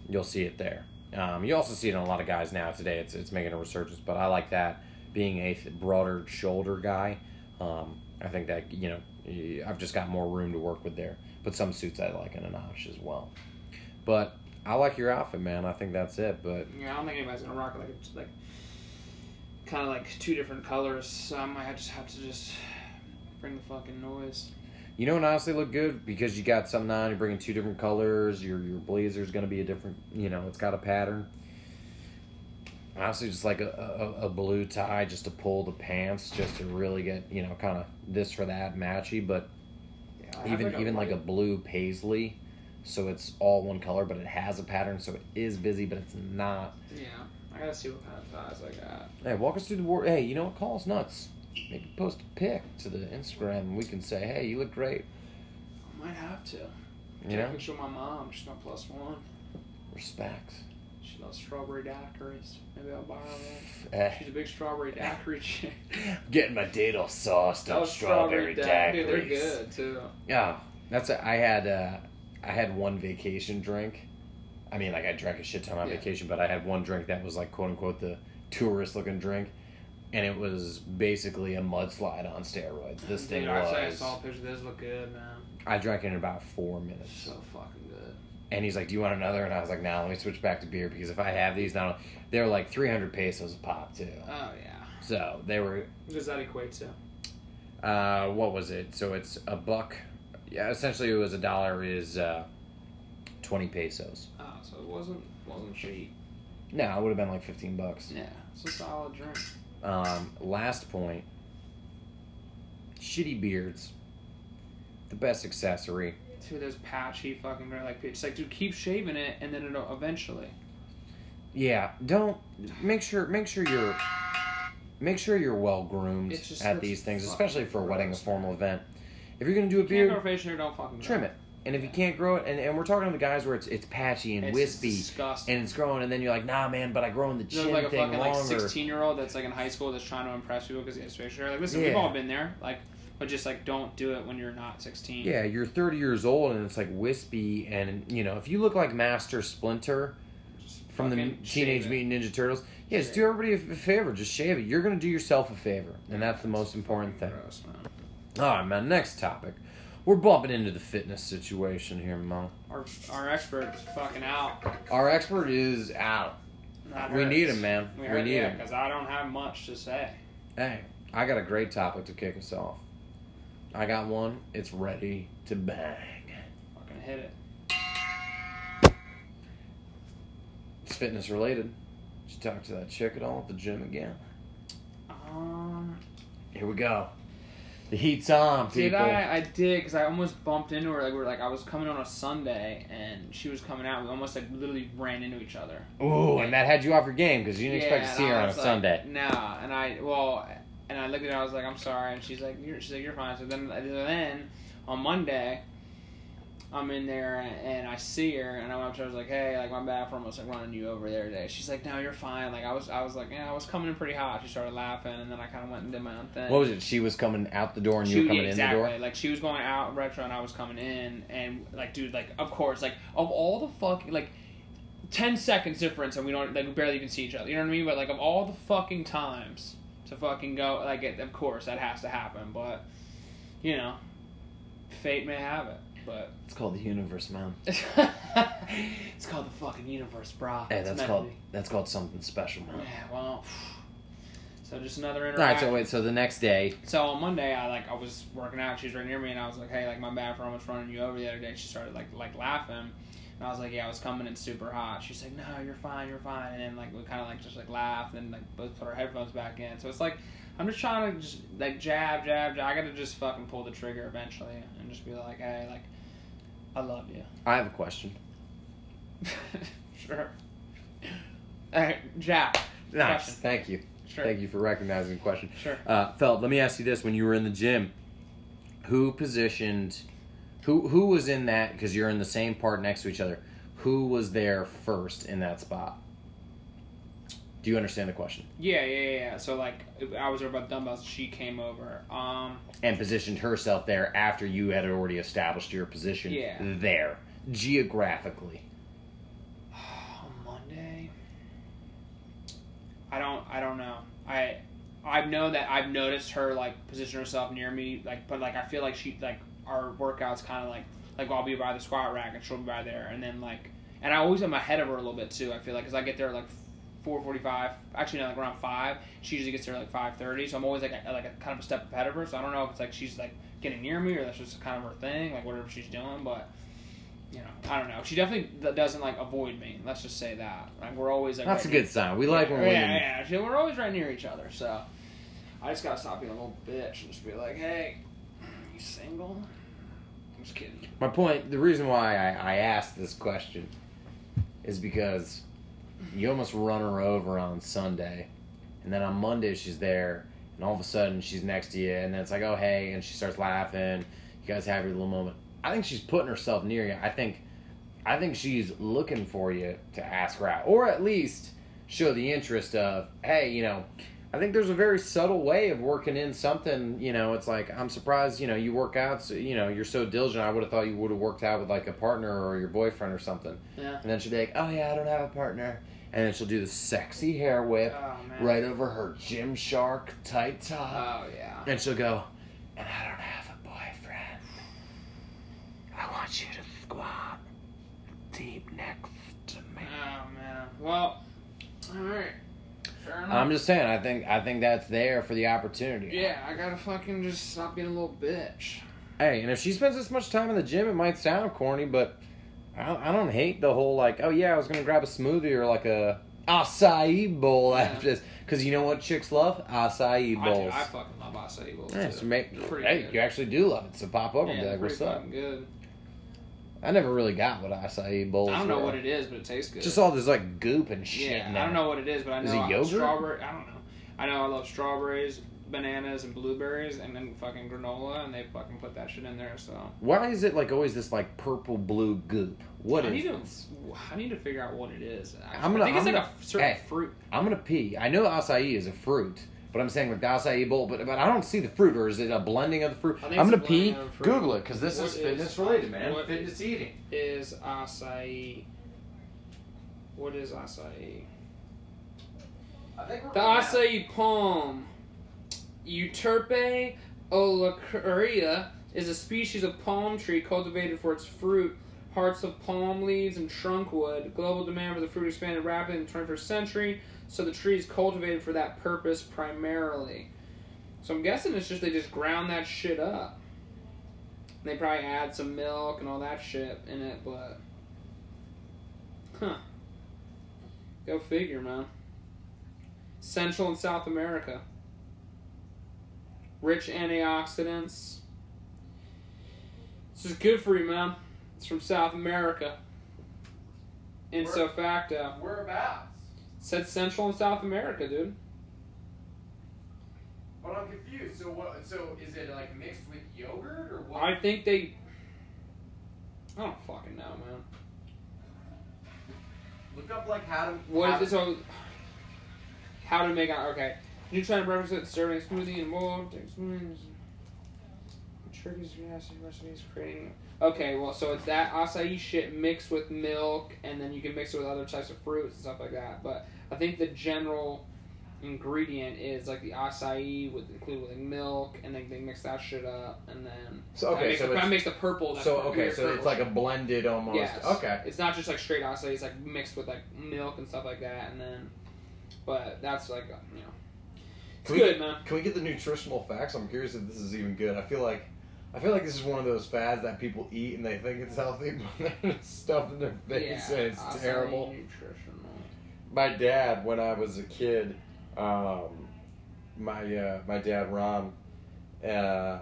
You'll see it there. Um, you also see it in a lot of guys now today. It's it's making a resurgence, but I like that being a th- broader shoulder guy. Um, I think that you know I've just got more room to work with there. But some suits I like in a notch as well. But I like your outfit, man. I think that's it. But Yeah, I don't think anybody's gonna rock it like it's like kind of like two different colors. So I might just have to just bring the fucking noise. you know, what honestly look good because you got something on. You're bringing two different colors. Your your blazer's gonna be a different. You know, it's got a pattern. Honestly, just like a, a, a blue tie, just to pull the pants, just to really get you know kind of this for that matchy. But Yeah, I have, even even like a blue paisley, so it's all one color, but it has a pattern, so it is busy, but it's not. yeah. I gotta see what kind of ties I got. Hey, walk us through the war. Hey, you know what? Call us nuts. Maybe post a pic to the Instagram, and we can say, "Hey, you look great." I might have to. You Take a know, picture of my mom. She's my plus one. respect. She loves strawberry daiquiris. Maybe I'll buy her one. Eh, She's a big strawberry daiquiri chick. (laughs) getting my date all sauced on Those strawberry daiquiris. Dude, they're good too. Yeah, that's. A, I had. Uh, I had one vacation drink. I mean, like I drank a shit ton on Yeah. vacation, but I had one drink that was like quote unquote the tourist looking drink, and it was basically a mudslide on steroids. This thing I saw- I was. saw a picture. This look good, man. I drank it in about four minutes. So fucking good. And he's like, "Do you want another?" And I was like, "No, let me switch back to beer because if I have these now, they're like 300 pesos a pop too. Oh yeah. So they were. What does that equate to? Uh, what was it? So it's a buck. Yeah, essentially it was a dollar is uh, 20 pesos. Oh, so it wasn't wasn't cheap. No, it would have been like 15 bucks. Yeah, it's a solid drink. Um, last point. Shitty beards. The best accessory. Dude, those patchy fucking beard like it's like dude, keep shaving it and then it'll eventually. Yeah, don't make sure make sure you're make sure you're well groomed at these things, especially for a wedding, a formal event. If you're gonna do a you beard, facial hair, don't fucking trim it. And if you can't grow it, and, and we're talking to the guys where it's it's patchy and It's wispy disgusting. and it's growing, and then you're like, nah, man, but I grow in the You chin look like a thing fucking like longer. sixteen year old that's like in high school that's trying to impress people because he has facial hair. Like, listen, we've Yeah. all been there. Like, but just like don't do it when you're not sixteen. Yeah, you're 30 years old and it's like wispy, and you know if you look like Master Splinter Just from the fucking Teenage it. Mutant Ninja Turtles, yeah, just Shave do everybody a f- favor, just shave it. You're gonna do yourself a favor, and that's the most important thing. gross, man. All right, man. Next topic. We're bumping into the fitness situation here, Mo. Our our expert's fucking out. Our expert is out. That We need him, man. We, We need him. because I don't have much to say. Hey, I got a great topic to kick us off. I got one. It's ready to bang. Fucking hit it. It's fitness related. Did you talk to that chick at all at the gym again? Um, Here we go. The heat's on, people. did I? I did because I almost bumped into her. Like we're like I was coming on a Sunday and she was coming out. We almost like literally ran into each other. Ooh, and that had you off your game because you didn't expect to see her on a like, Sunday. Nah, and I well, and I looked at her. I was like, I'm sorry, and she's like, you're, she's like, you're fine. So then, then on Monday, I'm in there and I see her, and I went up to her. I was like, hey, like my bad for almost like running you over there today. She's like, no, you're fine. Like I was, I was like, yeah, I was coming in pretty hot. She started laughing, and then I kind of went and did my own thing. What was it? She was coming out the door and you were coming yeah, in exactly. the door? Like she was going out retro and I was coming in, and like, dude, like, of course, like, of all the fucking like. 10 seconds difference and we don't like we barely even see each other you know what i mean but like of all the fucking times to fucking go like it, of course that has to happen but you know fate may have it but It's called the universe, man. (laughs) it's called the fucking universe brah Hey, It's that's called that's called something special, man. yeah well so just another All right, interaction so wait, so the next day, So on Monday, I like I was working out. She was right near me, and I was like, "Hey, like my bad for almost running you over the other day." She started like like laughing, and I was like, "Yeah, I was coming in super hot." She's like, "No, you're fine, you're fine." And then like we kind of like just like laughed, and like both put our headphones back in. So it's like I'm just trying to just like jab, jab, jab. I got to just fucking pull the trigger eventually, and just be like, "Hey, like I love you." I have a question. (laughs) sure. All right, Jack. Nice, Question. thank you. Sure. Thank you for recognizing the question. Sure. Uh, Feld, let me ask you this: When you were in the gym, who positioned, who who was in that? Because you're in the same part next to each other. Who was there first in that spot? Do you understand the question? Yeah, yeah, yeah. So like, I was over about dumbbells. She came over. Um, And positioned herself there after you had already established your position Yeah. there geographically. (sighs) Monday. I don't. I don't know. I. I know that I've noticed her like position herself near me, like, but like I feel like she like our workouts kind of like like I'll be by the squat rack and she'll be by there, and then like, and I always am ahead of her a little bit too. I feel like because I get there like four forty five, actually no, like around five. She usually gets there like five thirty, so I'm always like a, like a kind of a step ahead of her. So I don't know if it's like she's like getting near me or that's just kind of her thing, like whatever she's doing, but. You know, I don't know. She definitely doesn't like avoid me. Let's just say that. Like we're always like That's a right good sign. We like when yeah, we. yeah, yeah. She- We're always right near each other, so I just gotta stop being a little bitch and just be like, "Hey, you single?" I'm just kidding. My point, the reason why I, I asked this question is because you almost run her over on Sunday, and then on Monday she's there, and all of a sudden she's next to you, and then it's like, oh, hey, and she starts laughing. You guys have your little moment. I think she's putting herself near you. I think, I think she's looking for you to ask her out, or at least show the interest of, hey, you know, I think there's a very subtle way of working in something. You know, it's like I'm surprised. You know, you work out. So, you know, you're so diligent. I would have thought you would have worked out with like a partner or your boyfriend or something. Yeah. And then she'll be like, "Oh yeah, I don't have a partner." And then she'll do the sexy hair whip Oh right over her Gymshark tight top, Oh yeah. and she'll go, "And I don't have a boyfriend. I want you to squat deep next to me." Oh man. Well, all right. I'm just saying. I think I think that's there for the opportunity. yeah, I gotta fucking just stop being a little bitch. Hey, and if she spends this much time in the gym, it might sound corny, but I don't, I don't hate the whole like, oh yeah, I was gonna grab a smoothie or like a acai bowl Yeah. after this, because you know what chicks love acai I, do, bowls. I fucking love acai bowls. yeah, so make, hey, good. you actually do love it. So pop over and be like, what's up? good. I never really got what acai bowls. I don't know were. what it is, but it tastes good. Just all this like goop and shit. Yeah, I don't know what it is, but I know Is it I- yogurt? strawberry. I don't know. I know I love strawberries, bananas, and blueberries, and then fucking granola, and they fucking put that shit in there. So Why is it like always this like purple blue goop? What I is need to. I need to figure out what it is. actually. I'm gonna- I think it's I'm like gonna- a certain hey. fruit. I'm gonna pee. I know acai is a fruit, but I'm saying like the acai bowl, but but I don't see the fruit, or is it a blending of the fruit? I think I'm gonna pee. blending of fruit. Google it because this What is is- fitness related, man. what fitness eating. Is acai? What is acai? I think we're The acai palm, Euterpe oleracea, is a species of palm tree cultivated for its fruit, hearts of palm leaves, and trunk wood. Global demand for the fruit expanded rapidly in the 21st century, so the tree is cultivated for that purpose primarily. So I'm guessing it's just they just ground that shit up. They probably add some milk and all that shit in it, but. Huh. Go figure, man. Central and South America. Rich antioxidants. This is good for you, man. It's from South America. Ipso facto. Whereabouts? Said Central and South America, dude. But I'm confused. So what? So is it like mixed with yogurt or what? I think they. I don't fucking know, man. Look up like how to. What how is it? So, how to make out? Okay, nutrient breakfast serving smoothie and. Take smoothies. Mm, triggers recipes creating. Okay, well, so it's that acai shit mixed with milk, and then you can mix it with other types of fruits and stuff like that. But I think the general ingredient is like the acai with included with like milk, and then they mix that shit up, and then So that okay, makes so the, that makes the purple. that so okay, so it's like a blended almost. Yes. Okay. It's not just like straight acai. It's like mixed with like milk and stuff like that, and then, but that's like uh, you know, it's Can we- good, man. Can we get the nutritional facts? I'm curious if this is even good. I feel like I feel like this is one of those fads that people eat and they think it's healthy, (laughs) but they're just in their face and it's acai terrible. Nutritional. My dad, when I was a kid, um, my uh, my dad Ron, uh,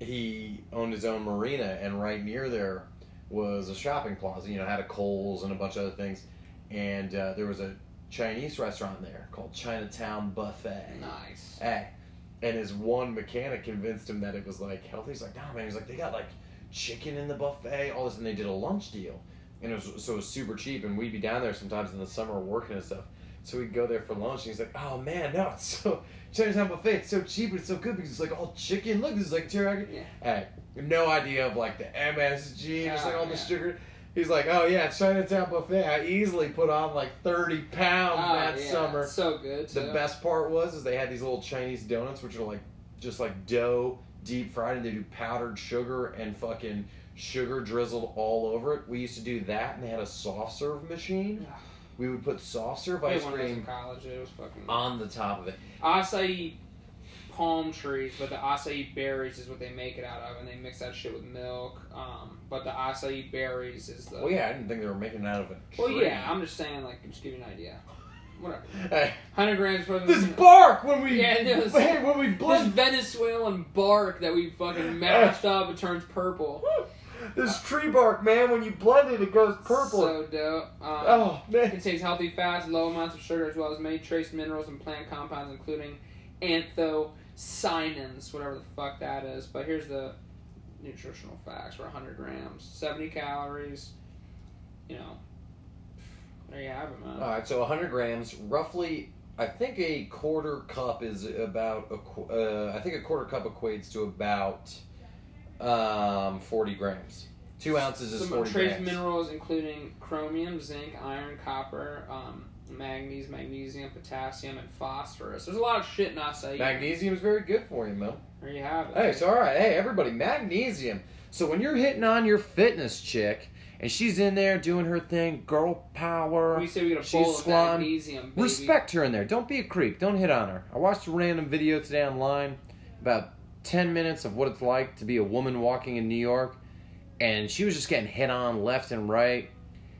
he owned his own marina, and right near there was a shopping plaza. You know, had a Kohl's and a bunch of other things, and uh, there was a Chinese restaurant there called Chinatown Buffet. Nice. Hey, and his one mechanic convinced him that it was like healthy. He's like, nah, man. He's like, they got like chicken in the buffet, all this, and they did a lunch deal, and it was so it was super cheap. And we'd be down there sometimes in the summer working and stuff. So we'd go there for lunch, and he's like, oh man, no, it's so Chinatown buffet. It's so cheap, but it's so good because it's like all chicken. Look, this is like teriyaki. Yeah. Hey, no idea of like the MSG, just like all the sugar. He's like, oh yeah, Chinatown buffet. I easily put on like thirty pounds Oh, that yeah, summer. So good. The best part was is they had these little Chinese donuts, which are like just like dough deep fried, and they do powdered sugar and fucking sugar drizzled all over it. We used to do that, and they had a soft serve machine. We would put soft serve ice had one of those in cream college. It was fucking on the top of it. acai palm trees, but the acai berries is what they make it out of, and they mix that shit with milk. Um, but the acai berries is the. Well, yeah, I didn't think they were making it out of a Well, yeah. I'm just saying, like, just give you an idea. Whatever. Hey, Hundred grams for this bark when we Yeah, it was- hey, (laughs) when we This Venezuelan bark that we fucking mashed up, it turns purple. (laughs) this tree bark, man. When you blend it, it goes purple. So dope. Um, oh It man, contains healthy fats, low amounts of sugar, as well as many trace minerals and plant compounds, including anthocyanins, whatever the fuck that is. But here's the nutritional facts for 100 grams 70 calories. You know, there you have it, man. All right, so 100 grams, roughly. I think a quarter cup is about a. Uh, I think a quarter cup equates to about um, 40 grams. Two ounces is Some 40 trace grams. minerals, including chromium, zinc, iron, copper, um, manganese, magnesium, potassium, and phosphorus. There's a lot of shit in acai. Magnesium is very good for you, Mo. There you have it. Hey, so all right, hey everybody, magnesium. So when you're hitting on your fitness chick and she's in there doing her thing, girl power, we say we get a she's bowl of magnesium. Baby. respect her in there. Don't be a creep. Don't hit on her. I watched a random video today online about 10 minutes of what it's like to be a woman walking in New York, and she was just getting hit on left and right.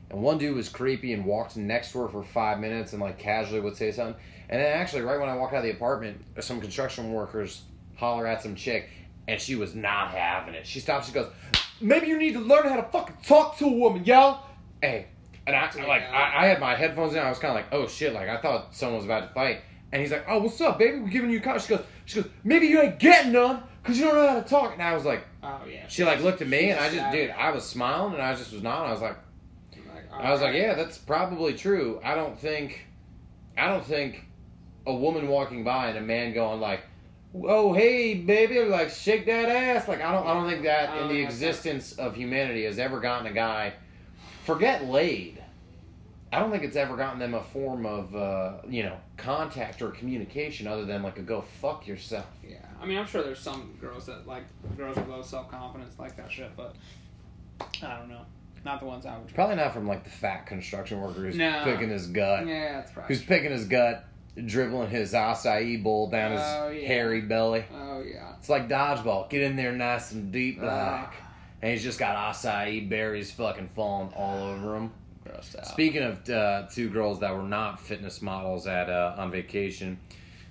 And one dude was creepy and walked next to her for five minutes and like casually would say something. And then actually, right when I walked out of the apartment, some construction workers holler at some chick, and she was not having it. She stops. She goes, "Maybe you need to learn how to fucking talk to a woman, yo." Hey, and I like I, I had my headphones in. I was kind of like, "Oh shit!" Like I thought someone was about to fight. And he's like, "Oh, what's up, baby? We're giving you a call." She goes, "She goes, maybe you ain't getting none because you don't know how to talk." And I was like, Oh yeah. she like looked at me, and I just, dude, I was smiling, and I just was not. I was like. Like, I was like, yeah, that's probably true. I don't think, I don't think a woman walking by and a man going like, "Oh, hey, baby," or like shake that ass. Like I don't, I don't think that I in the know. existence of humanity has ever gotten a guy. Forget laid. I don't think it's ever gotten them a form of, uh, you know, contact or communication other than like a go fuck yourself. Yeah, I mean, I'm sure there's some girls that like girls with low self confidence like that shit, but I don't know. Not the ones I would. Probably not from like the fat construction worker who's No. picking his gut. Yeah, that's probably. who's picking his gut, dribbling his acai bowl down his Oh, yeah. hairy belly. Oh yeah. It's like dodgeball. Get in there nice and deep, like. Ah, And he's just got acai berries fucking falling all over him. grossed out. Speaking of uh, two girls that were not fitness models at uh, on vacation,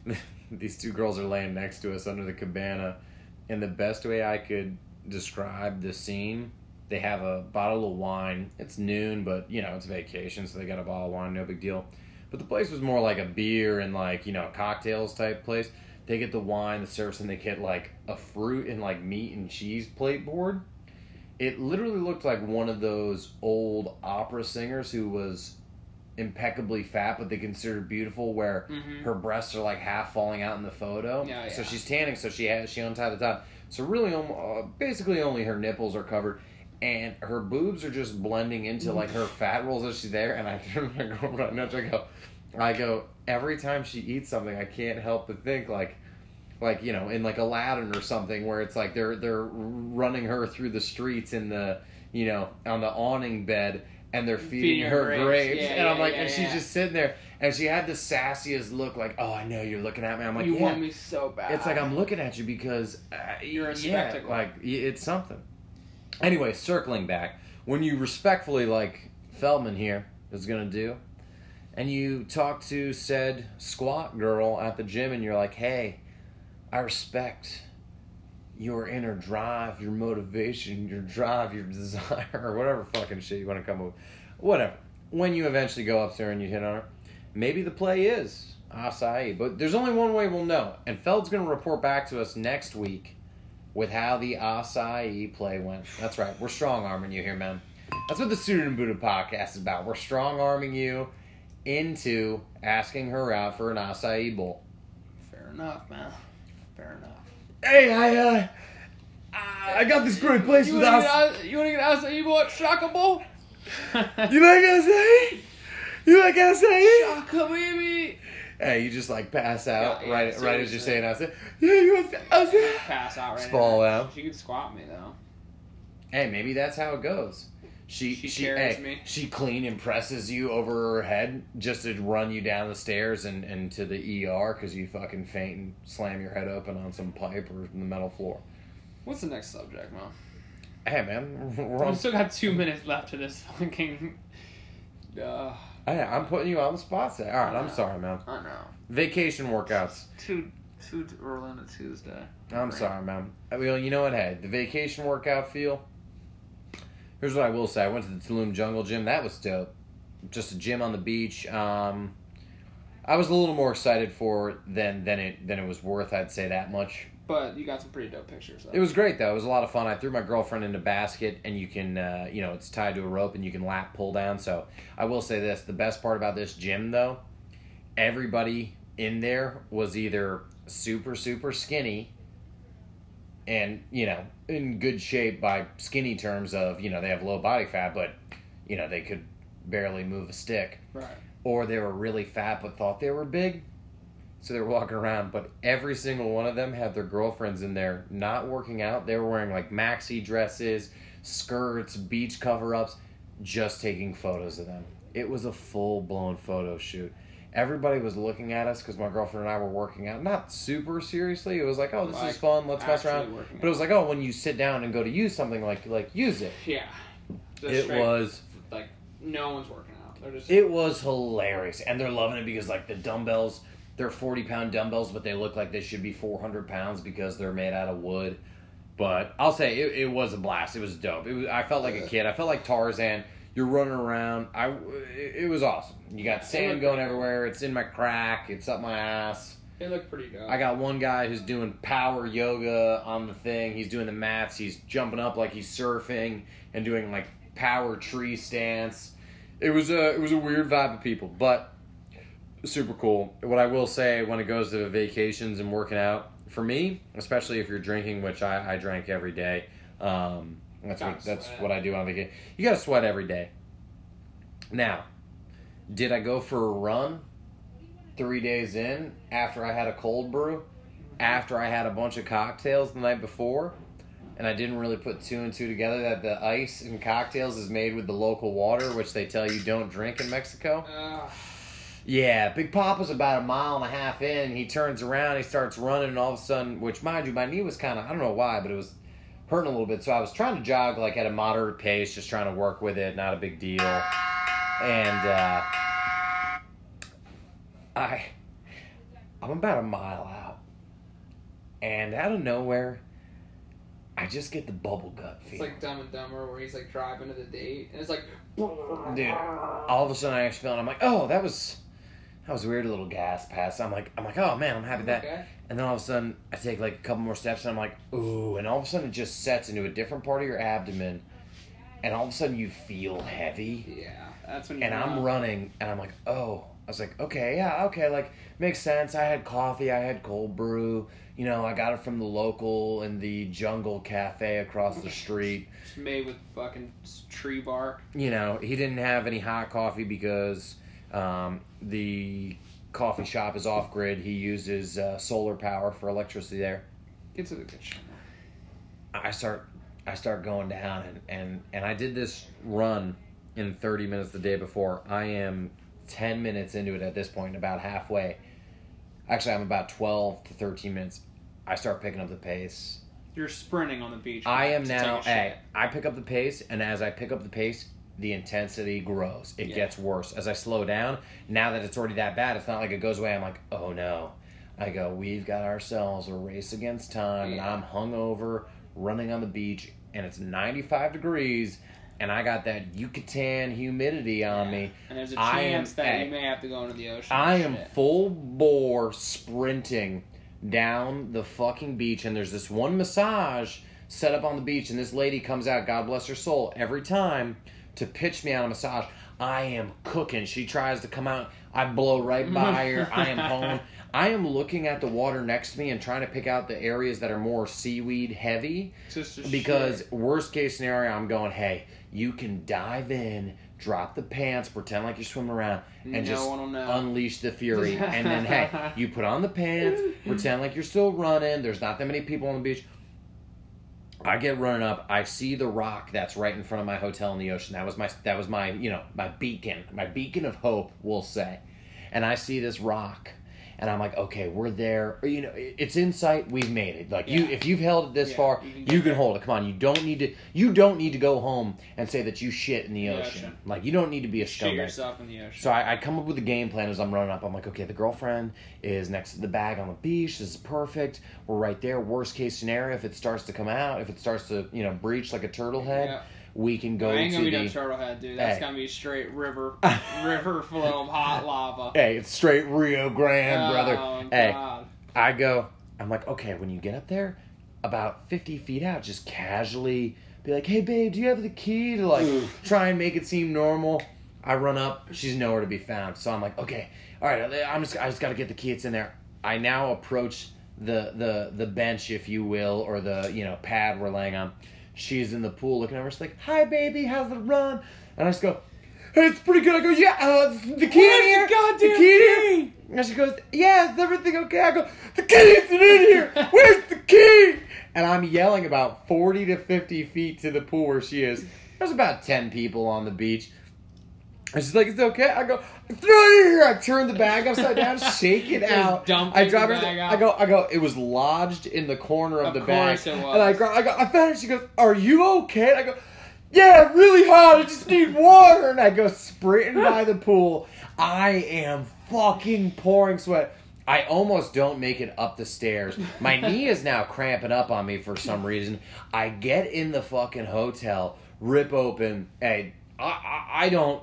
(laughs) these two girls are laying next to us under the cabana, and the best way I could describe the scene, they have a bottle of wine. It's noon, but you know it's vacation, so they got a bottle of wine, no big deal. But the place was more like a beer and like you know cocktails type place. They get the wine, the service, and they get like a fruit and like meat and cheese plate board it literally looked like one of those old opera singers who was impeccably fat but they considered beautiful where Mhm. her breasts are like half falling out in the photo. Yeah, so she's tanning so she has she untied the top so really um, uh, basically only her nipples are covered and her boobs are just blending into like her fat rolls as she's there and i turn my girlfriend and I go i go every time she eats something i can't help but think like like you know in like Aladdin or something where it's like they're they're running her through the streets in the you know on the awning bed and they're feeding, Feeding her grapes. grapes, Yeah, and I'm like yeah, and she's just sitting there and she had the sassiest look like oh I know you're looking at me I'm like you yeah want me so bad. it's like I'm looking at you because uh, You're a yeah, spectacle. like it's something anyway circling back when you respectfully like Feldman here is gonna do and you talk to said squat girl at the gym and you're like hey I respect your inner drive, your motivation, your drive, your (laughs) desire, or whatever fucking shit you want to come up with. Whatever. When you eventually go up there and you hit on her, maybe the play is acai. But there's only one way we'll know, and Feld's going to report back to us next week with how the acai play went. That's right, we're strong arming you here, man. That's what the Student and Buddha podcast is about. We're strong arming you into asking her out for an acai bowl. Fair enough, man. Fair enough. Hey, I uh, I got this great place You with wanna acai. get, you wanna get acai bowl at Shaka Bowl? You like acai? You like acai? Shaka baby. Hey, you just like pass out Yeah, yeah, right right as you're saying seriously. acai. Yeah, you acai? Pass out right now. out. She could squat me though. Hey, maybe that's how it goes. She She she carries hey, me. she clean impresses you over her head just to run you down the stairs and, and to the ER because you fucking faint and slam your head open on some pipe or the metal floor. What's the next subject, Mom? Hey man, we're on. We still got two minutes left to this fucking. Uh, Hey, I'm putting you on the spot today. All right, I'm sorry, man. I know. Vacation workouts. Too too early on a Tuesday. I'm Right. sorry, man. I mean, you know what? Hey, the vacation workout feel. Here's what I will say: I went to the Tulum Jungle Gym. That was dope. Just a gym on the beach. Um, I was a little more excited for than than it than it was worth. I'd say that much. But you got some pretty dope pictures. Though. It was great though. It was a lot of fun. I threw my girlfriend in a basket, and you can, uh, you know, it's tied to a rope, and you can lap pull down. So I will say this: the best part about this gym, though, everybody in there was either super super skinny, and you know, in good shape by skinny terms of you know they have low body fat, but you know they could barely move a stick right. or they were really fat but thought they were big. So they were walking around, but every single one of them had their girlfriends in there not working out. They were wearing like maxi dresses, skirts, beach cover ups, just taking photos of them. It was a full blown photo shoot. Everybody was looking at us because my girlfriend and I were working out. Not super seriously. It was like, oh, this Like, is fun. Let's mess around. But it was like, oh, when you sit down and go to use something, like like use it. Yeah. Just It straight- was like no one's working out. They're just It was hilarious, and they're loving it because like the dumbbells, they're forty pound dumbbells, but they look like they should be four hundred pounds because they're made out of wood. But I'll say it, it was a blast. It was dope. It was, I felt like a kid. I felt like Tarzan. You're running around. I it, it was awesome. You got sand going everywhere. It's in my crack. It's up my ass. they look pretty dope. I got one guy who's doing power yoga on the thing. He's doing the mats. He's jumping up like he's surfing and doing like power tree stance. It was a it was a weird vibe of people, but super cool. What I will say when it goes to vacations and working out, for me, especially if you're drinking, which I, I drank every day. Um, that's what that's sweat. what I do on vacation. You got to sweat every day. Now, did I go for a run three days in after I had a cold brew? After I had a bunch of cocktails the night before? And I didn't really put two and two together that the ice in cocktails is made with the local water, which they tell you don't drink in Mexico. Ugh. Yeah, Big Papa's about a mile and a half in. He turns around, he starts running, and all of a sudden, which mind you, my knee was kind of, I don't know why, but it was hurting a little bit. So I was trying to jog like at a moderate pace, just trying to work with it, not a big deal. And uh, I, I'm about a mile out, and out of nowhere, I just get the bubble gut feeling. It's like Dumb and Dumber where he's like driving to the date and it's like Dude, all of a sudden I actually feel, and I'm like, oh, that was. That was a weird little gas pass. I'm like, I'm like, oh man, I'm happy that. Okay. And then all of a sudden, I take like a couple more steps, and I'm like, ooh, and all of a sudden it just sets into a different part of your abdomen, and all of a sudden you feel heavy, Yeah, that's when and I'm running, and I'm like, oh, I was like, okay, yeah, okay, like makes sense. I had coffee, I had cold brew, you know, I got it from the local in the Jungle Cafe across the street. It's made with fucking tree bark. You know, he didn't have any hot coffee because um, the coffee shop is off grid. He uses uh, solar power for electricity there. Get to the shit. I start I start going down and, and, and I did this run in 30 minutes the day before. I am 10 minutes into it at this point, about halfway. Actually, I'm about 12 to 13 minutes. I start picking up the pace. You're sprinting on the beach. I am now. I pick up the pace, and as I pick up the pace, the intensity grows. It Yeah. gets worse. As I slow down, now that it's already that bad, it's not like it goes away. I'm like, oh no. I go, we've got ourselves a race against time, and I'm hungover, running on the beach, and it's 95 degrees, and I got that Yucatan humidity on Yeah. me. And there's a I am- chance that hey, you may have to go into the ocean. I am shit. full bore sprinting down the fucking beach, and there's this one massage set up on the beach, and this lady comes out, God bless her soul, every time to pitch me on a massage. I am cooking. She tries to come out. I blow right by (laughs) her. I am home. I am looking at the water next to me and trying to pick out the areas that are more seaweed heavy because shit. worst case scenario, I'm going, hey, you can dive in, drop the pants, pretend like you're swimming around, and No just one will know. unleash the fury. and then, hey, (laughs) you put on the pants, pretend like you're still running. There's not that many people on the beach. I get running up. I see the rock that's right in front of my hotel in the ocean. That was my that was my you know my beacon, my beacon of hope, we'll say. And I see this rock, and I'm like, okay, we're there. Or, you know, it's insight. We've made it. Like you, if you've held it this Yeah, far, you you can can, get there. hold it. Come on, you don't need to. You don't need to go home and say that you shit in the The ocean. ocean. Like you don't need to be a Shit scumbag. yourself in the ocean. So I, I come up with a game plan as I'm running up. I'm like, okay, the girlfriend is next to the bag on the beach. This is perfect. We're right there. Worst case scenario, if it starts to come out, if it starts to you know breach like a turtle head, Yeah. We can go I ain't to gonna be the. no turtlehead, dude. That's Hey. gonna be straight river, (laughs) river flow of hot lava. hey, it's straight Rio Grande, oh, brother. Oh, Hey, God. I go. I'm like, okay, when you get up there, about 50 feet out, just casually be like, hey, babe, do you have the key to like try and make it seem normal? I run up, she's nowhere to be found. So I'm like, okay, all right, I'm just, I just got to get the key. It's in there. I now approach the the the bench, if you will, or the you know pad we're laying on. She's in the pool looking at over. She's like, hi, baby, how's the run? And I just go, hey, it's pretty good. I go, yeah, uh, the key in Where's the here, goddamn key in here. key? And she goes, Yeah, is everything okay? I go, The key isn't in here! (laughs) Where's the key? And I'm yelling about 40 to 50 feet to the pool where she is. There's about 10 people on the beach. And she's like, It's okay? I go, here! I turn the bag upside down, (laughs) shake it out. dump I drop it. I go, I go, it was lodged in the corner of, Of the bag. And I go, I go, I found it. She goes, Are you okay? And I go, Yeah, really hot. I just need water. And I go sprinting (laughs) by the pool. I am fucking pouring sweat. I almost don't make it up the stairs. My (laughs) knee is now cramping up on me for some reason. I get in the fucking hotel, rip open. and I, I, I don't.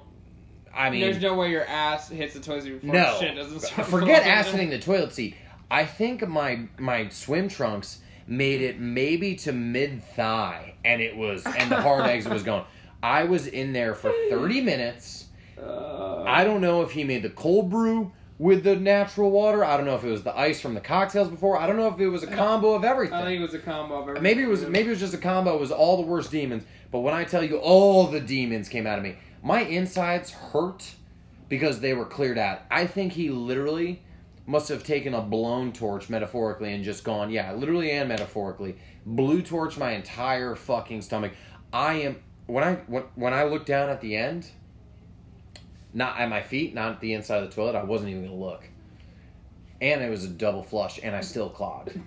I mean, There's no way your ass hits the toilet seat before no, shit doesn't start (laughs) forget ass hitting the toilet seat. I think my my swim trunks made it maybe to mid thigh, and it was and the hard exit was gone. I was in there for thirty minutes. Uh, I don't know if he made the cold brew with the natural water. I don't know if it was the ice from the cocktails before. I don't know if it was a combo of everything. I think it was a combo of everything. Maybe it was maybe it was just a combo. It was all the worst demons. But when I tell you all the demons came out of me, my insides hurt because they were cleared out. I think he literally must have taken a blown torch metaphorically and just gone, yeah, literally and metaphorically, blew torch my entire fucking stomach. I am when I when, when I look down at the end, not at my feet, not at the inside of the toilet, I wasn't even gonna look. And it was a double flush, and I still clogged.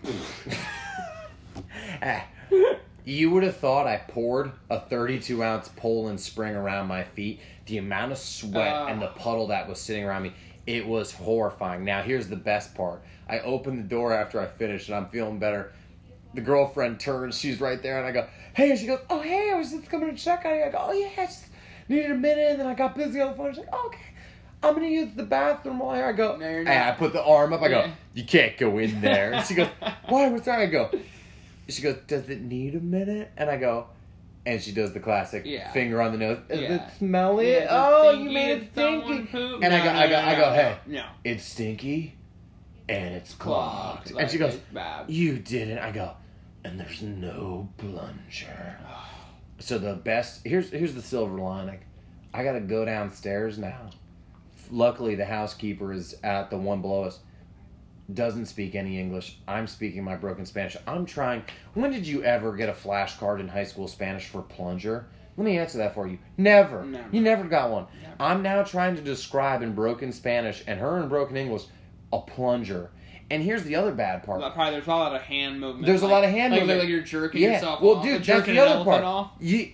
Ah, (laughs) you would have thought I poured a 32 ounce Poland spring around my feet. The amount of sweat Ah. and the puddle that was sitting around me, it was horrifying. Now, here's the best part I opened the door after I finished, and I'm feeling better. The girlfriend turns, she's right there, and I go, Hey, and she goes, Oh, hey, I was just coming to check on you. I go, Oh, yeah, I just needed a minute, and then I got busy on the phone. She's like, oh, Okay. I'm gonna use the bathroom while here. I go, No, and. I put the arm up. I go, Yeah. you can't go in there. And she goes, why? What's wrong? I go, she goes, does it need a minute? And I go, and she does the classic Yeah. finger on the nose. Does Yeah. it smell it? Yeah, oh, you made it stinky. And I go, no, I go, no, I no, go, hey, no. it's stinky, and it's clogged. Clogged. and she goes, you didn't. I go, and there's no plunger. (sighs) So the best here's here's the silver lining. I gotta go downstairs now. Luckily, the housekeeper is at the one below us. Doesn't speak any English. I'm speaking my broken Spanish. I'm trying. When did you ever get a flashcard in high school Spanish for plunger? Let me answer that for you. Never. Never. You never got one. Never. I'm now trying to describe in broken Spanish and her in broken English a plunger. And here's the other bad part. Like, Probably there's a lot of hand movement. There's a lot of hand like, movement. Like you're jerking Yeah. yourself Well, off. dude, like that's the other part. Off. You,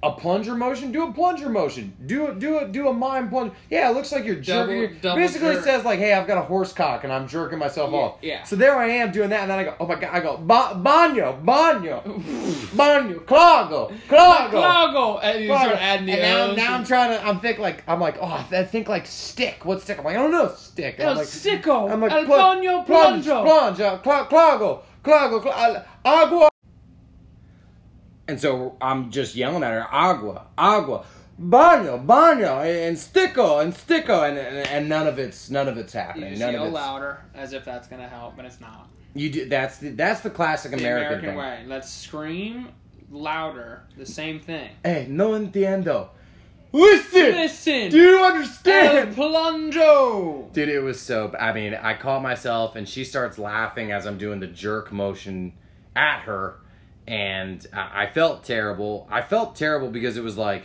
a plunger motion, do a plunger motion. Do a, do a, do a mime plunge. Yeah, it looks like you're Double- jerking. double basically, jerk. it says like, "Hey, I've got a horse cock and I'm jerking myself Yeah, off." yeah. So there I am doing that, and then I go, "Oh my god!" I go, ba- "Banyo, banyo, banyo, clago, clago." Clago! And you start adding the and now, now I'm trying to. I'm think like I'm like, oh, I think like stick. What stick? I'm like, I don't know, stick. And El I'm like, sicko! I'm like, El pl- plunge, plunge! plunge, uh, clago, clago, agua. And so I'm just yelling at her, agua, agua, baño, baño, and sticko, and sticko, and, and and none of it's none of it's You happening. just None yell of it's. louder, as if that's gonna help, but it's not. You do. That's the that's the classic The American, American, way. Let's scream louder. The same thing. Hey, no entiendo. Listen. Listen! Do you understand? El plungo! Dude, it was so. I mean, I caught myself, and she starts laughing as I'm doing the jerk motion at her, and I, I felt terrible. I felt terrible because it was like,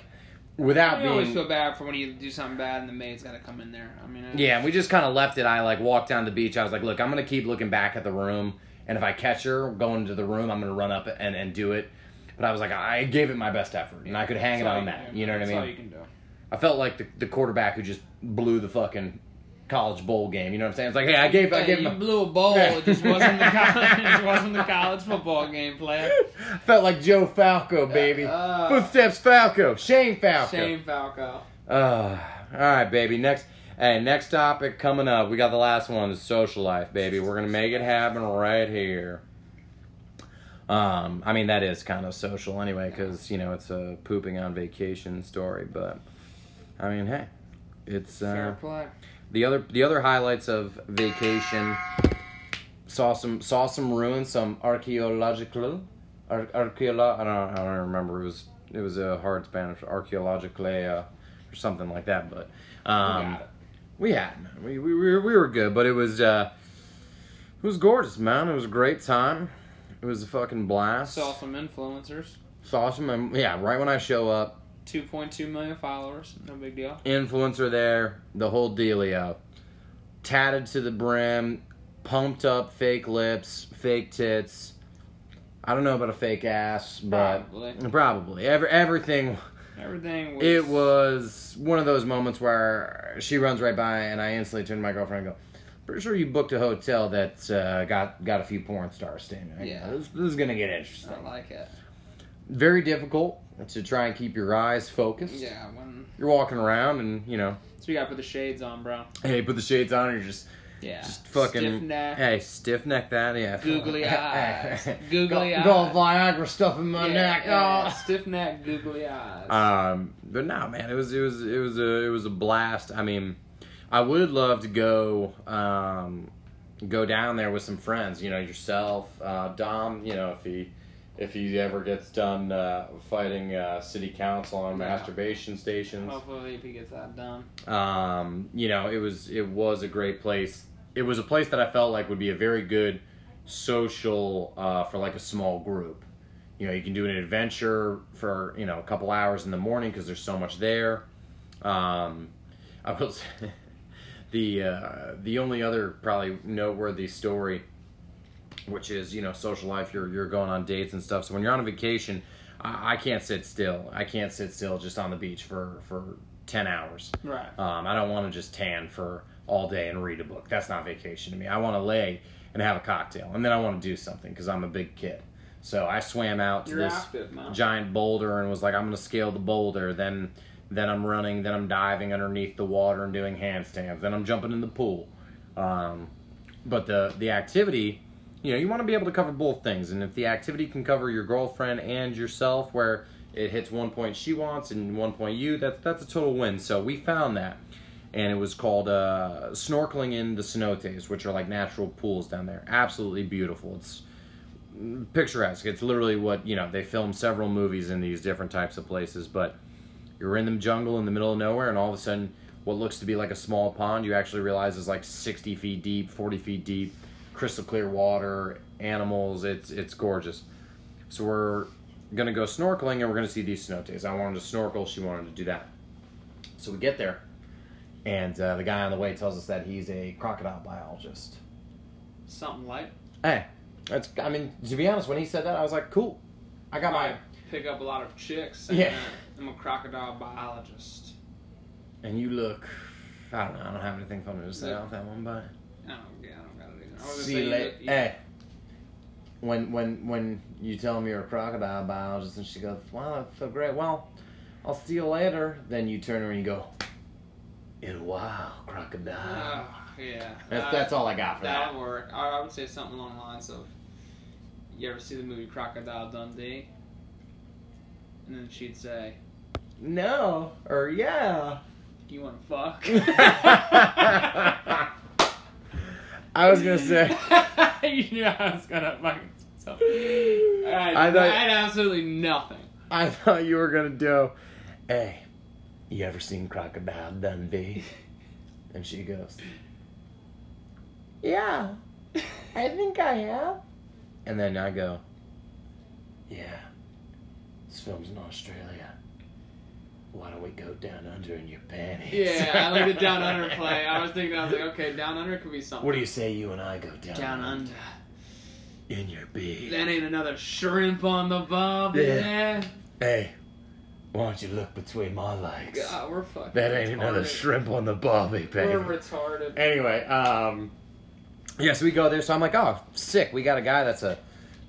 without I always being. feel bad for when you do something bad and the maid's gotta come in there. I mean, uh, Yeah, and we just kind of left it. I like walked down the beach. I was like, look, I'm gonna keep looking back at the room, and if I catch her going to the room, I'm gonna run up and and do it. But I was like, I gave it my best effort, and I could hang it that's on that. You know what I That's mean? all you can do. I felt like the, the quarterback who just blew the fucking college bowl game. You know what I'm saying? It's like, hey, I gave I Hey, gave you him. blew a bowl. It just (laughs) wasn't the college, (laughs) it just wasn't the college football game, player. A, felt like Joe Falco, baby. Uh, Footsteps Falco. Shane Falco. Shane Falco. Uh, all right, baby. Next, hey, next topic coming up. We got the last one, is social life, baby. We're gonna make it happen right here. Um, I mean that is kind of social anyway, because you know it's a pooping on vacation story. But I mean, hey, it's uh, Fair play. The other the other highlights of vacation. Saw some saw some ruins, some archaeological, ar- archeolo- I don't I don't remember. It was it was a hard Spanish archaeologically uh, or something like that. But um, we had we, we we were we were good, but it was uh, it was gorgeous, man. It was a great time. It was a fucking blast. Saw some influencers. Saw some, yeah. Right when I show up, 2.2 million followers. No big deal. influencer there, the whole dealio. Tatted to the brim, pumped up fake lips, fake tits. I don't know about a fake ass, but Probably. probably. Every, everything. Everything was. It was one of those moments where she runs right by, and I instantly turn to my girlfriend and go, "Pretty sure you booked a hotel that uh, got got a few porn stars staying there. Yeah. this, this is gonna get interesting. I like it. Very difficult to try and keep your eyes focused. Yeah, when. You're walking around, and you know, So you gotta put the shades on, bro. hey, put the shades on, and you're just Yeah. Just fucking- Stiff neck. Hey, stiff neck that, yeah. Googly (laughs) eyes. Googly go, eyes. Go Viagra stuff in my yeah, neck. yeah, oh. Stiff neck, googly eyes. Um, but no, man, it was it was it was a it was a blast. I mean, I would love to go um, go down there with some friends. You know, yourself, uh, Dom. You know, if he if he ever gets done uh, fighting uh, city council on Yeah. masturbation stations. Hopefully, if he gets that done. um, you know, it was it was a great place. It was a place that I felt like would be a very good social uh, for like a small group. You know, you can do an adventure for you know a couple hours in the morning because there's so much there. Um, I will (laughs) say the uh, the only other probably noteworthy story, which is you know social life. You're you're going on dates and stuff. So when you're on a vacation, I, I can't sit still. I can't sit still just on the beach for for ten hours. Right. Um, I don't want to just tan for all day and read a book. That's not vacation to me. I want to lay and have a cocktail, and then I want to do something because I'm a big kid. So I swam out to You're this active, giant boulder and was like, I'm going to scale the boulder. Then, then I'm running. Then I'm diving underneath the water and doing handstands. Then I'm jumping in the pool. Um, but the the activity, you know, you want to be able to cover both things. And if the activity can cover your girlfriend and yourself, where it hits one point she wants and one point you, that's that's a total win. So we found that, and it was called uh, snorkeling in the cenotes, which are like natural pools down there. Absolutely beautiful. It's picturesque. It's literally what you know. They film several movies in these different types of places, but you're in the jungle in the middle of nowhere, and all of a sudden, what looks to be like a small pond, you actually realize is like 60 feet deep, 40 feet deep, crystal clear water, animals. It's it's gorgeous. So we're gonna go snorkeling, and we're gonna see these cenotes. I wanted to snorkel. She wanted to do that. So we get there, and uh, the guy on the way tells us that he's a crocodile biologist. Something like. Hey, that's. I mean, to be honest, when he said that, I was like, cool. I got my. pick up a lot of chicks. Yeah. I'm a crocodile biologist. And you look. I don't know. I don't have anything funny to say Look. off that one, but. I don't, yeah, I don't got it either. I was See you later. look- Hey. When when when you tell me you're a crocodile biologist and she goes, "Wow, that's so great." Well, I'll see you later. Then you turn around and you go, "In a while, crocodile." Ah, yeah. That's Uh, that's all I got for That that. work. I, I would say something along the lines of, "You ever see the movie Crocodile Dundee?" And then she'd say, No, or yeah. "You want to fuck?" (laughs) (laughs) I was gonna say. (laughs) you knew I was gonna fucking. So, I, I I, thought- had absolutely nothing. I thought you were gonna do. Hey, you ever seen Crocodile Dundee? (laughs) And she goes, Yeah, I think I have. And then I go, Yeah, this film's in Australia. Why don't we go down under in your panties? Yeah, I like the down (laughs) under play. I was thinking, I was like, okay, down under could be something. What do you say you and I go down, Down under. in your beak? That ain't another shrimp on the bob. Yeah. Yeah. Hey, why don't you look between my legs? God, we're fucking. That ain't another shrimp on the bobby, baby. We're retarded. Anyway, um, yeah, so we go there. So I'm like, oh, sick. We got a guy that's a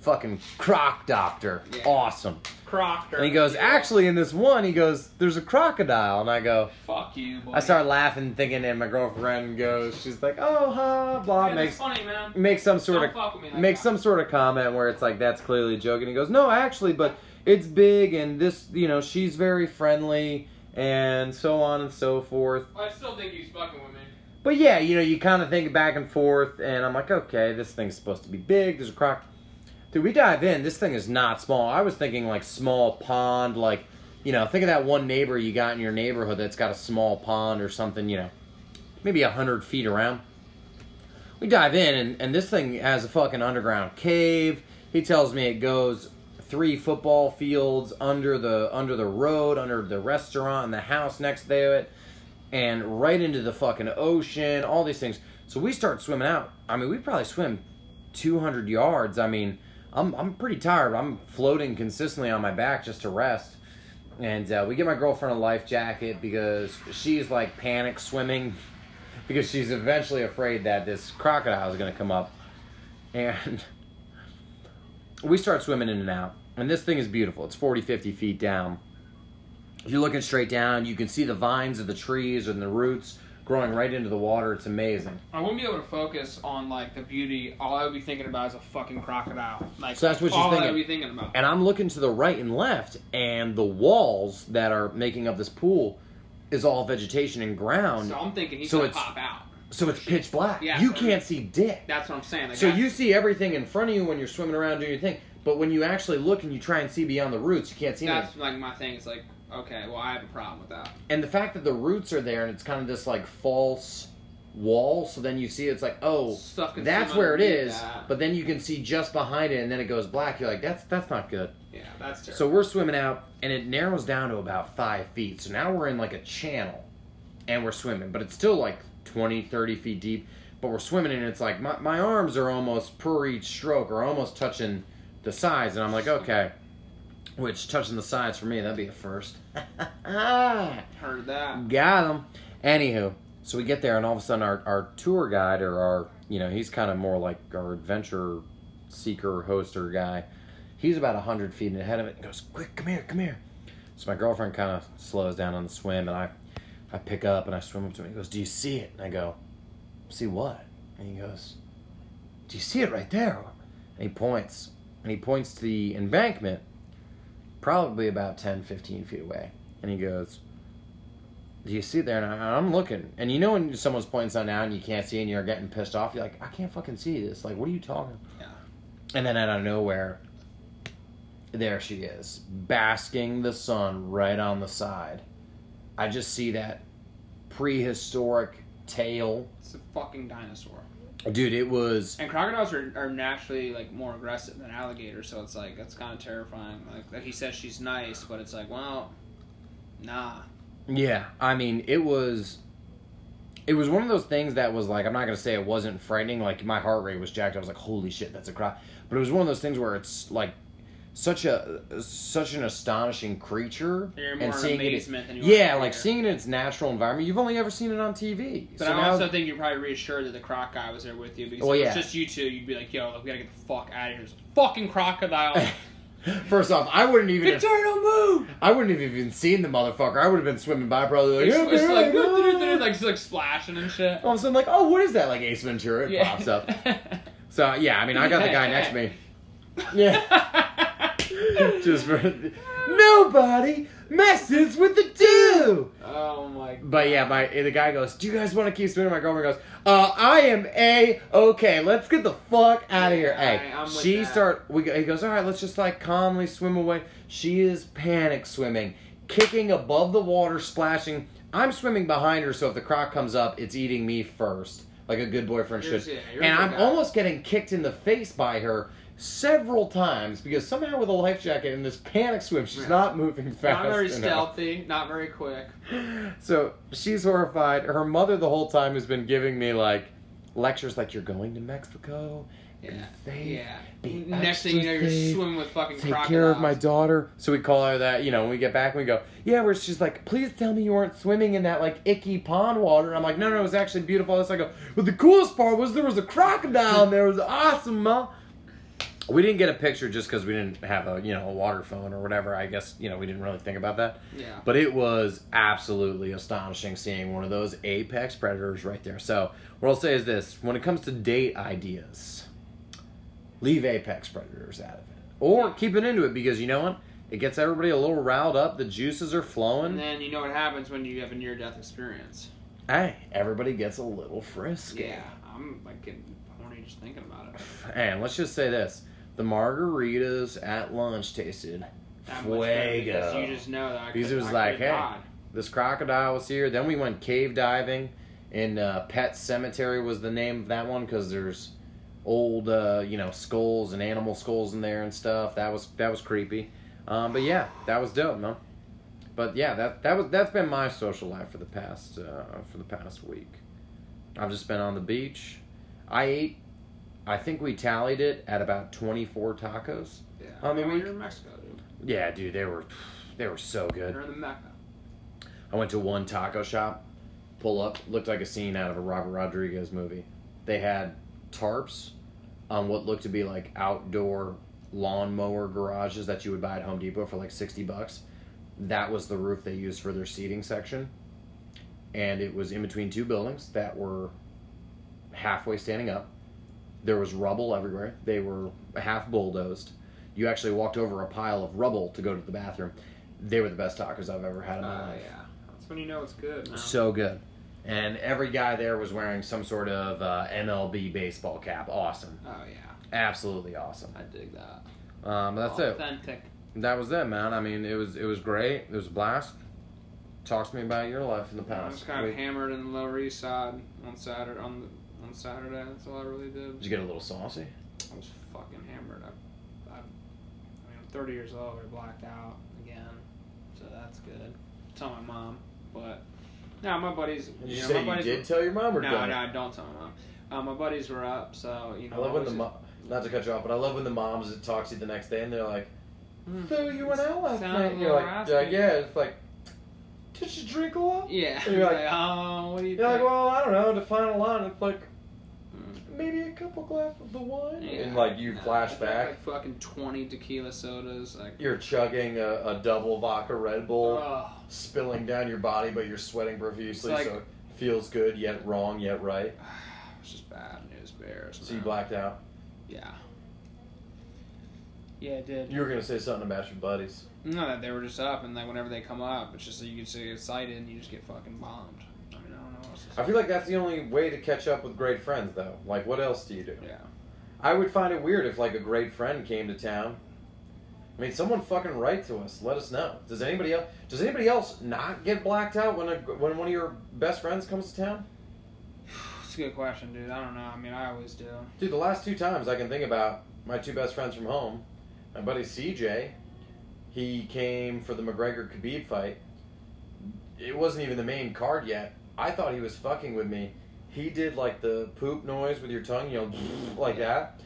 fucking croc doctor. Yeah. Awesome. Proctor. And he goes, actually, in this one, he goes, there's a crocodile. And I go, Fuck you, boy. I start laughing, thinking, and my girlfriend goes, she's like, oh, ha, blah, Yeah, makes funny, man. makes some sort Don't of fuck with me like makes that. some sort of comment where it's like that's clearly a joke and he goes no actually but it's big and this you know she's very friendly and so on and so forth I still think he's fucking with me. but yeah you know you kind of think back and forth and i'm like okay this thing's supposed to be big there's a croc dude we dive in. This thing is not small. I was thinking like small pond like you know think of that one neighbor you got in your neighborhood that's got a small pond or something you know maybe a hundred feet around. We dive in and, and this thing has a fucking underground cave. He tells me it goes three football fields under the under the road under the restaurant and the house next to it and right into the fucking ocean all these things. So we start swimming out. I mean we probably swim 200 yards. I mean i'm, I'm pretty tired. I'm floating consistently on my back just to rest. And uh, we get my girlfriend a life jacket because she's like panic swimming (laughs) because she's eventually afraid that this crocodile is going to come up. And (laughs) we start swimming in and out. And this thing is beautiful. It's 40 50 feet down. If you're looking straight down. You can see the vines of the trees and the roots growing right into the water it's amazing I wouldn't be able to focus on like the beauty. All I would be thinking about is a fucking crocodile. Like So that's what she's all I thinking. would be thinking about. and i'm looking to the right and left and the walls that are making up this pool is all vegetation and ground So I'm thinking he's So gonna it's- pop out. so it's pitch black Yeah, you can't see dick That's what I'm saying. Like, So you see everything in front of you when you're swimming around doing your thing, but when you actually look and you try and see beyond the roots, you can't see anything. That's like my thing. It's like, okay, well, I have a problem with that. And the fact that the roots are there and it's kind of this like false wall, so then you see it's like, oh, that's where it is. that. But then you can see just behind it, and then it goes black. You're like, that's that's not good. Yeah, that's terrible. So we're swimming out, and it narrows down to about five feet. So now we're in like a channel, and we're swimming, but it's still like 20, 30 feet deep. But we're swimming, and it's like my, my arms are almost per each stroke, or almost touching the sides. And I'm like, okay. Which touching the sides for me, that'd be a first. (laughs) heard that. Got him. Anywho, so we get there, and all of a sudden, our, our tour guide, or our, you know, he's kind of more like our adventure seeker, hoster guy. He's about 100 feet ahead of it and goes, Quick, come here, come here. So my girlfriend kind of slows down on the swim, and I, I pick up and I swim up to him. He goes, Do you see it? And I go, See what? And he goes, Do you see it right there? And he points, and he points to the embankment, probably about 10, 15 feet away. And he goes, do you see there? And I, I'm looking. And you know when someone's pointing something out and you can't see and you're getting pissed off? You're like, I can't fucking see this. Like, what are you talking? Yeah. And then out of nowhere, there she is, basking the sun right on the side. I just see that prehistoric tail. It's a fucking dinosaur. Dude, it was. And crocodiles are, are naturally like more aggressive than alligators, so it's like that's kind of terrifying. Like, like he says she's nice, but it's like, well, nah. Yeah, I mean, it was. It was one of those things that was like I'm not gonna say it wasn't frightening. Like my heart rate was jacked. I was like, "Holy shit, that's a croc!" But it was one of those things where it's like such a such an astonishing creature more and seeing it than you yeah like seeing it in its natural environment you've only ever seen it on tv But So I now- also think you're probably reassured that the croc guy was there with you because Well, if it yeah. was just you two, you'd be like, "Yo, we gotta get the fuck out of here! There's a fucking crocodile." (laughs) first off i wouldn't even don't move! i wouldn't have even seen the motherfucker i would have been swimming by probably like, It's, "Yeah, it's man, like, ah." like, it's like splashing and shit. all of a sudden like oh what is that like ace ventura it pops up (laughs) so yeah i mean i got the guy next to me (laughs) yeah (laughs) just for, nobody messes with the dew oh my. God. But yeah, my the guy goes, "Do you guys want to keep swimming?" My girlfriend goes, "Uh, I am a okay. Let's get the fuck out of here." Hey, she that. start. We he goes, "All right, let's just like calmly swim away." She is panic swimming, kicking above the water, splashing. I'm swimming behind her, so if the croc comes up, it's eating me first, like a good boyfriend should. and I'm guy. almost getting kicked in the face by her. Several times because somehow with a life jacket in this panic swim, she's not moving fast. Not very enough. stealthy, not very quick. (laughs) So she's horrified. Her mother the whole time has been giving me like lectures like you're going to Mexico. Yeah, Be safe. yeah. Be Next thing you know, you're safe. swimming with fucking Take crocodiles. care of my daughter. So we call her that, you know, when we get back we go, Yeah, where she's like, Please tell me you weren't swimming in that like icky pond water. And I'm like, No, no, it was actually beautiful. So I go, But the coolest part was there was a crocodile and there It was awesome, ma. We didn't get a picture just because we didn't have a you know a water phone or whatever. I guess you know we didn't really think about that. Yeah. But it was absolutely astonishing seeing one of those apex predators right there. So, what I'll say is this when it comes to date ideas, leave apex predators out of it. Or keep it into it because you know what? It gets everybody a little riled up. The juices are flowing. And then you know what happens when you have a near-death experience. Hey, everybody gets a little frisky. Yeah, I'm like getting horny just thinking about it. And let's just say this the margaritas at lunch tasted That much better because fuego. You just know that I Because could, it was I like, could've hey, died. this crocodile was here. Then we went cave diving, and uh, Pet Cemetery was the name of that one because there's old, uh, you know, skulls and animal skulls in there and stuff. That was that was creepy. Um, but yeah, that was dope, man. But yeah, that that was that's been my social life for the past uh, for the past week. I've just been on the beach. I ate. I think we tallied it at about twenty four tacos. Yeah. Um, I mean, oh, week? You're in Mexico, dude. Yeah, dude, they were they were so good. You're in the Mecca. I went to one taco shop, pull up, looked like a scene out of a Robert Rodriguez movie. They had tarps on what looked to be like outdoor lawnmower garages that you would buy at Home Depot for like 60 bucks. That was the roof they used for their seating section. And it was in between two buildings that were halfway standing up. There was rubble everywhere. They were half bulldozed. You actually walked over a pile of rubble to go to the bathroom. They were the best tacos I've ever had in my Uh, life. yeah. That's when you know it's good. Man. So good. And every guy there was wearing some sort of uh, MLB baseball cap. Awesome. oh yeah, Absolutely awesome. I dig that. Um, that's it. Authentic. That was it, man. I mean, it was it was great. It was a blast. Talk to me about your life in the past. I was past. kind of week. hammered in the Lower East Side on Saturday. On the, on Saturday, that's all I really did. Did you get a little saucy? I was fucking hammered. I, I, I mean, I'm 30 years old. I blacked out again, so that's good. Tell my mom, but no, my buddies. You you know, say my you did were- tell your mom or no, don't? no, I don't tell my mom. Uh, my buddies were up, so you know. I love when the was- mo- not to cut you off, but I love when the moms talk to you the next day and they're like, Mm. "So you went out last night?" And you're like, like, "Yeah." It's like, did you drink a lot? Yeah. And (laughs) you're like- like, oh, what do you You're like, think? "Well, I don't know." Define a line. It's like. Maybe a couple glasses of the wine, Yeah. and like you No, flash back. Like fucking 20 tequila sodas. Like, You're chugging a, a double vodka Red Bull, ugh. spilling down your body, but you're sweating profusely, like- so it feels good yet wrong yet right. (sighs) it was just bad news bears. So you blacked out. Yeah. Yeah, it did. You were gonna say something about your buddies. No, that they were just up, and like whenever they come up, it's just that you get so excited and you just get fucking bombed. I mean, I don't know. What else to I say. feel like that's the only way to catch up with great friends, though. Like, what else do you do? Yeah. I would find it weird if like a great friend came to town. I mean, someone fucking write to us. Let us know. Does anybody else? Does anybody else not get blacked out when a when one of your best friends comes to town? (sighs) It's a good question, dude. I don't know. I mean, I always do. Dude, the last two times I can think about my two best friends from home, my buddy CJ, he came for the McGregor Khabib fight. It wasn't even the main card yet. I thought he was fucking with me. He did like the poop noise with your tongue, you know, (laughs) like that,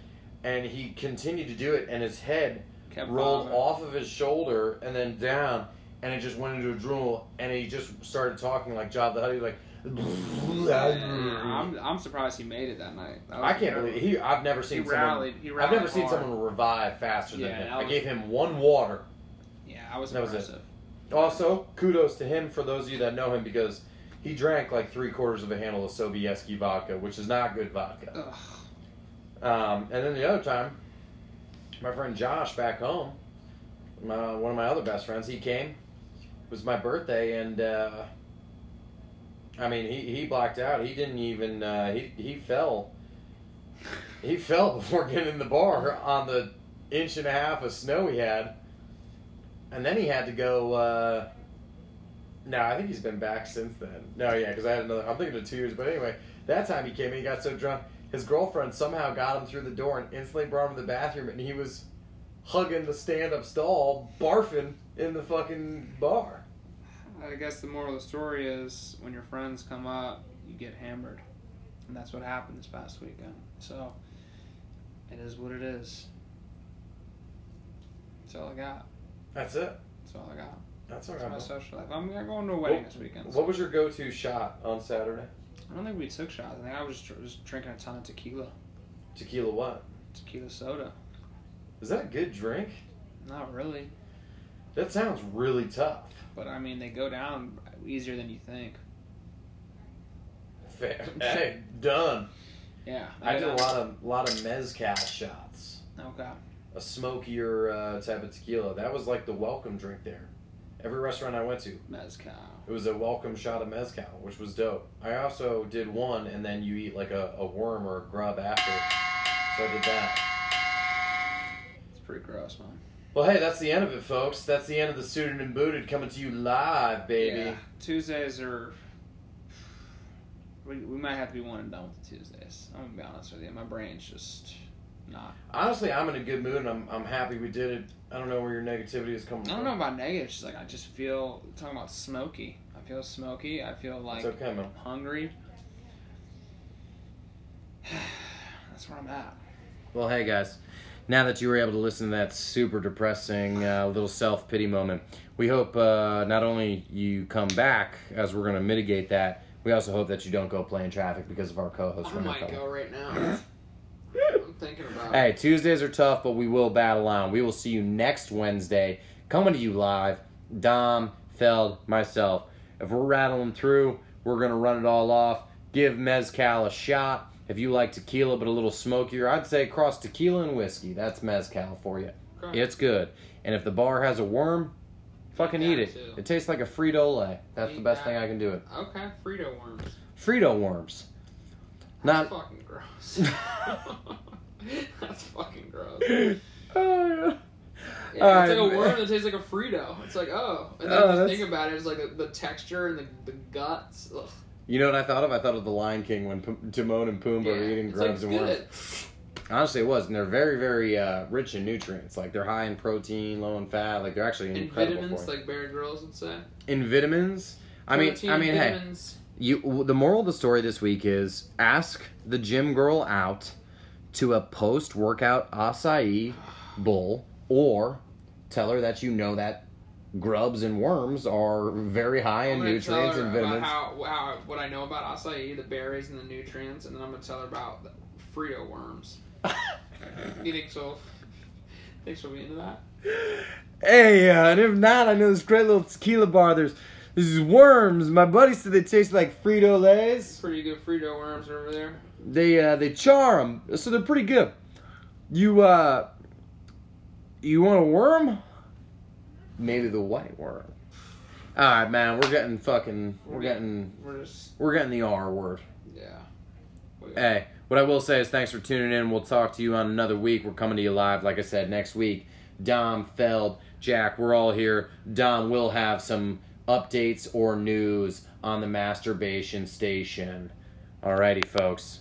and he continued to do it, and his head Kept rolled off of his shoulder and then down, and it just went into a drool, and he just started talking like Jabba the Hutt. He was like, (laughs) I'm, I'm surprised he made it that night. That I can't believe it. he. I've never He seen rallied. someone. He I've rallied never seen hard. someone revive faster than Yeah, him. that I was- gave him one water. Yeah, I was That was it. impressive. Also, kudos to him for those of you that know him because he drank like three quarters of a handle of Sobieski vodka, which is not good vodka. Um, and then the other time, my friend Josh back home, my, one of my other best friends, he came. It was my birthday, and uh, I mean, he, he blacked out. He didn't even uh, he he fell. He (laughs) fell before getting in the bar on the inch and a half of snow he had, and then he had to go. Uh, no, I think he's been back since then. No, yeah, because I had another. I'm thinking of two years, but anyway, that time he came in, he got so drunk, his girlfriend somehow got him through the door and instantly brought him to the bathroom, and he was hugging the stand-up stall, barfing in the fucking bar. I guess the moral of the story is when your friends come up, you get hammered. And that's what happened this past weekend. So, it is what it is. That's all I got. That's it. That's all I got. That's all That's my social life. I'm going to a wedding this weekend. so- What was your go-to shot on Saturday? I don't think we took shots. I think I was just, just drinking a ton of tequila. Tequila what? Tequila soda. Is that a good drink? Not really. That sounds really tough. But I mean, they go down easier than you think. Fair. (laughs) Hey, done. Yeah. I did a lot of lot of mezcal shots. Okay. a smokier uh, type of tequila. That was like the welcome drink there. Every restaurant I went to, Mezcal. it was a welcome shot of mezcal, which was dope. I also did one, and then you eat like a, a worm or a grub after. So I did that. It's pretty gross, man. Well, hey, that's the end of it, folks. That's the end of the Suited and Booted coming to you live, baby. Yeah. Tuesdays are. We, we might have to be one and done with the Tuesdays. I'm gonna be honest with you. My brain's just not. Honestly, I'm in a good mood. And I'm I'm happy we did it. I don't know where your negativity is coming from. I don't know about negative. It's just like I just feel talking about smoky. I feel smoky. I feel like It's okay, man. hungry. (sighs) That's where I'm at. Well, hey guys, now that you were able to listen to that super depressing uh, little self pity moment, we hope uh, not only you come back as we're going to mitigate that, we also hope that you don't go play in traffic because of our co-host. I Renee might Feller. go right now. (clears throat) Thinking about. Hey, Tuesdays are tough, but we will battle on. We will see you next Wednesday, coming to you live. Dom, Feld, myself. If we're rattling through, we're gonna run it all off. Give mezcal a shot. If you like tequila but a little smokier, I'd say cross tequila and whiskey. That's mezcal for you. Okay. It's good. And if the bar has a worm, fucking Eat eat it. too. It tastes like a Frito Lay. That's the best that. thing I can do it. Okay, Frito worms. Frito worms. That's Not. fucking gross. (laughs) (laughs) (laughs) That's fucking gross. (laughs) oh yeah. Yeah, it's like a man. worm that tastes like a Frito. It's like oh, and then Oh, that's- think about it. It's like the, the texture and the, the guts. Ugh. You know what I thought of? I thought of the Lion King when P- Timon and Pumbaa are eating it's like grubs and worms. Honestly, it was, and they're very, very uh, rich in nutrients. Like they're high in protein, low in fat. Like they're actually And incredible vitamins, you. like Bear Grylls would say. in vitamins. I mean, I mean, hey, you. The moral of the story this week is ask the gym girl out to a post-workout acai bowl, or tell her that you know that grubs and worms are very high in nutrients tell her and vitamins. About how, how what I know about acai, the berries and the nutrients, and then I'm gonna tell her about the Frito worms. (laughs) you think so? Think she'll be into that? Hey, uh, and if not, I know this great little tequila bar. There's this is worms. My buddy said they taste like Frito Lay's. Pretty good Frito worms over there. They uh, they char them, so they're pretty good. You uh, you want a worm? Maybe the white worm. All right, man. We're getting fucking. We're getting. We're just We're getting the R word. yeah. Hey, what I will say is thanks for tuning in. We'll talk to you on another week. We're coming to you live, like I said, next week. Dom, Feld, Jack, we're all here. Dom will have some updates or news on the masturbation station. Alrighty, folks.